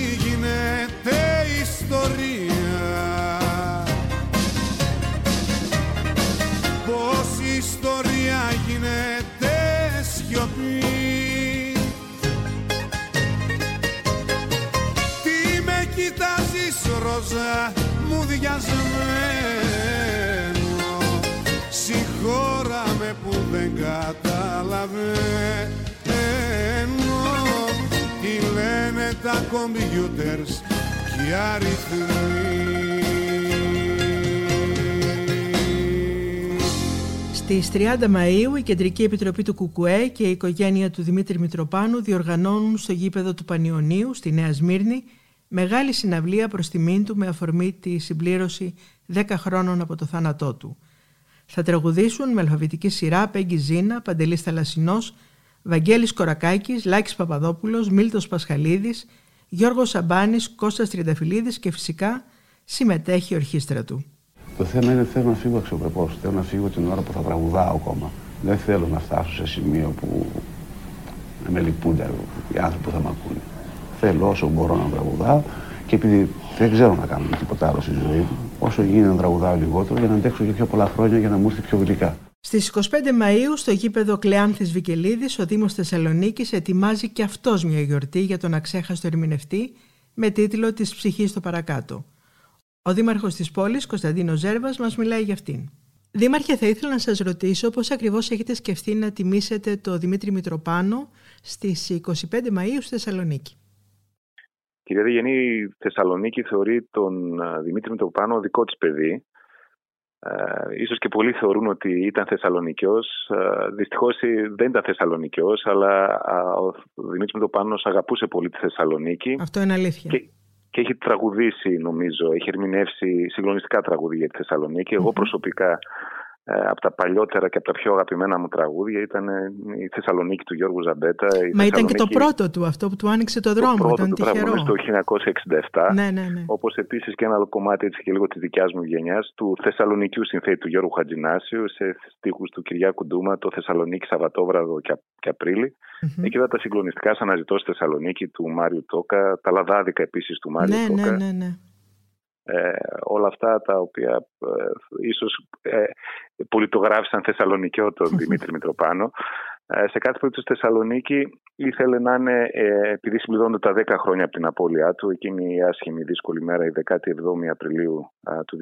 καταλαβαίνω Τι λένε τα κομπιούτερς και οι αριθμοί Στις 30 Μαΐου η Κεντρική Επιτροπή του Κουκουέ και η οικογένεια του Δημήτρη Μητροπάνου διοργανώνουν στο γήπεδο του Πανιωνίου στη Νέα Σμύρνη μεγάλη συναυλία προς τιμήν του με αφορμή τη συμπλήρωση 10 χρόνων από το θάνατό του. Θα τραγουδήσουν με αλφαβητική σειρά Πέγγι Ζήνα, Παντελής Θαλασσινός, Βαγγέλης Κορακάκης, Λάκης Παπαδόπουλος, Μίλτος Πασχαλίδης, Γιώργος Σαμπάνης, Κώστας Τριανταφυλλίδης και φυσικά συμμετέχει η ορχήστρα του. Το θέμα είναι θέλω να φύγω αξιοπρεπώ. Θέλω να φύγω την ώρα που θα τραγουδάω ακόμα. Δεν θέλω να φτάσω σε σημείο που να με λυπούνται οι άνθρωποι που θα με ακούνε. Θέλω όσο μπορώ να τραγουδάω και επειδή δεν ξέρω να κάνω τίποτα άλλο στη ζωή μου, όσο γίνει να τραγουδάω λιγότερο για να αντέξω και πιο πολλά χρόνια για να μου έρθει πιο γλυκά. Στις 25 Μαΐου στο γήπεδο Κλεάνθης Βικελίδης ο Δήμος Θεσσαλονίκης ετοιμάζει και αυτός μια γιορτή για τον αξέχαστο ερμηνευτή με τίτλο «Της ψυχής στο παρακάτω». Ο Δήμαρχος της πόλης Κωνσταντίνος Ζέρβας μας μιλάει για αυτήν. Δήμαρχε, θα ήθελα να σας ρωτήσω πώς ακριβώς έχετε σκεφτεί να τιμήσετε το Δημήτρη Μητροπάνο στις 25 Μαΐου στη Θεσσαλονίκη. Κυρία Διγενή, η Θεσσαλονίκη θεωρεί τον α, Δημήτρη Μητροπάνο δικό της παιδί. Ε, ίσως και πολλοί θεωρούν ότι ήταν Θεσσαλονικιός. Ε, δυστυχώς ε, δεν ήταν Θεσσαλονικιός, αλλά α, ο Δημήτρης Μητροπάνος αγαπούσε πολύ τη Θεσσαλονίκη. Αυτό είναι αλήθεια. Και, και έχει τραγουδήσει, νομίζω, έχει ερμηνεύσει συγκλονιστικά τραγούδια για τη θεσσαλονικη Εγώ προσωπικά ε, από τα παλιότερα και από τα πιο αγαπημένα μου τραγούδια ήταν ε, η Θεσσαλονίκη του Γιώργου Ζαμπέτα. η Μα ήταν και το Θεσσαλονίκη- πρώτο του αυτό που του άνοιξε το δρόμο, το πρώτο ήταν του τυχερό. τραγούδι στο 1967. Ναι, ναι, ναι. Όπως επίσης και ένα άλλο κομμάτι έτσι και λίγο της δικιάς μου γενιάς, του Θεσσαλονικιού συνθέτη του Γιώργου Χατζινάσιου, σε στίχους του Κυριάκου Ντούμα, το Θεσσαλονίκη Σαββατόβραδο και, Α- και απριλη Μμμ. Εκεί είδα τα συγκλονιστικά σαν αναζητώ στη Θεσσαλονίκη του Μάριου Τόκα, τα λαδάδικα επίσης του Μάριου Ναι, Τόκα. ναι, ναι, ναι. Ε, όλα αυτά τα οποία ε, ίσως ε, πολιτογράφησαν Θεσσαλονικιό τον Δημήτρη Μητροπάνο. Ε, σε κάθε περίπτωση στη Θεσσαλονίκη ήθελε να είναι, ε, επειδή συμπληρώνονται τα 10 χρόνια από την απώλειά του, εκείνη η άσχημη δύσκολη μέρα, η 17η Απριλίου α, του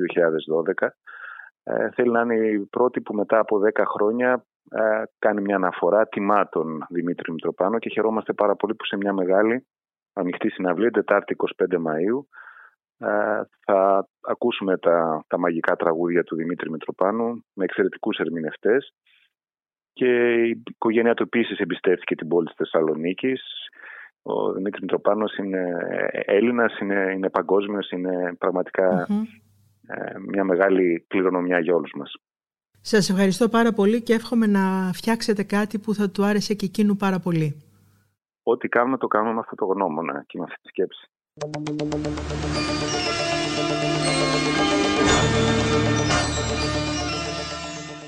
2012, ε, θέλει να είναι η πρώτη που μετά από 10 χρόνια ε, κάνει μια αναφορά, τιμά τον Δημήτρη Μητροπάνο και χαιρόμαστε πάρα πολύ που σε μια μεγάλη ανοιχτή συναυλία, Τετάρτη 25 Μαΐου, ε, θα ακούσουμε τα, τα μαγικά τραγούδια του Δημήτρη Μητροπάνου με εξαιρετικούς ερμηνευτές και η οικογένεια του επίσης εμπιστεύτηκε την πόλη της Θεσσαλονίκης. Ο Δημήτρης Μητροπάνος είναι Έλληνας, είναι, είναι παγκόσμιος, είναι πραγματικά Μμμ. ε, μια μεγάλη κληρονομιά για όλους μας. Σας ευχαριστώ πάρα πολύ και εύχομαι να φτιάξετε κάτι που θα του άρεσε και εκείνου πάρα πολύ. Ό,τι κάνουμε το κάνουμε με αυτό το γνώμονα και με αυτή τη σκέψη.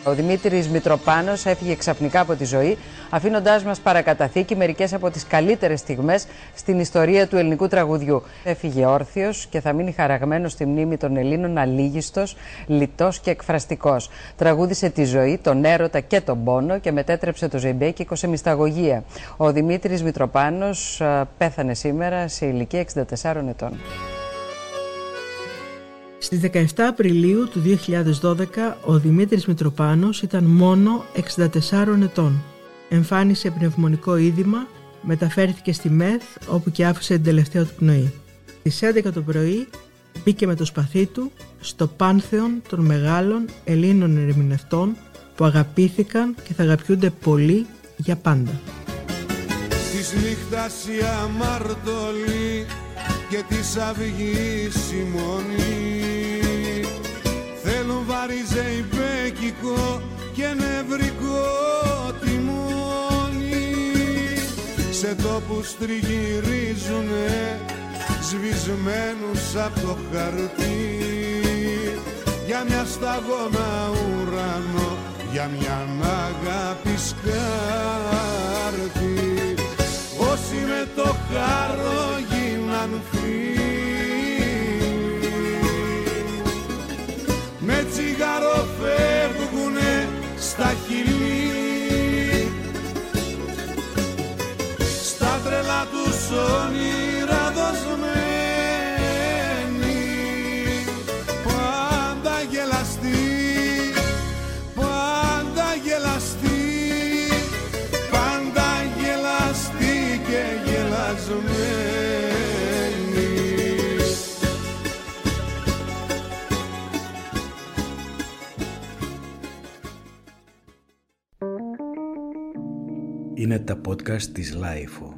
Ο Δημήτρης Μητροπάνος έφυγε ξαφνικά από τη ζωή, αφήνοντάς μας παρακαταθήκη μερικές από τις καλύτερες στιγμές στην ιστορία του ελληνικού τραγουδιού. Έφυγε όρθιος και θα μείνει χαραγμένος στη μνήμη των Ελλήνων αλήγιστος, λιτός και εκφραστικός. Τραγούδισε τη ζωή, τον έρωτα και τον πόνο και μετέτρεψε το ζεϊμπέκικο σε μυσταγωγία. Ο Δημήτρης Μητροπάνος α, πέθανε σήμερα σε ηλικία 64 ετών. Στις 17 Απριλίου του 2012 ο Δημήτρης Μητροπάνος ήταν μόνο 64 ετών. Εμφάνισε πνευμονικό είδημα, μεταφέρθηκε στη ΜΕΘ όπου και άφησε την τελευταία του πνοή. Στις 11 το πρωί μπήκε με το σπαθί του στο πάνθεον των μεγάλων Ελλήνων ερμηνευτών που αγαπήθηκαν και θα αγαπιούνται πολύ για πάντα. Της νύχτας η αμαρτωλή και της αυγής η μονή Θέλουν βάρη ζεϊμπέκικο και νευρικό τιμόνι Σε τόπους τριγυρίζουνε σβησμένους από το χαρτί. Για μια σταγόνα ουρανό για μια αγάπη σκάρτη. Όσοι με το χάρο γίναν με τσιγάρο φεύγουνε στα χειλή στα τρελά τους όνειρα δοσμένοι πάντα γελαστοί πάντα γελαστοί πάντα γελαστοί και γελασμένοι Είναι τα podcast της LiFO.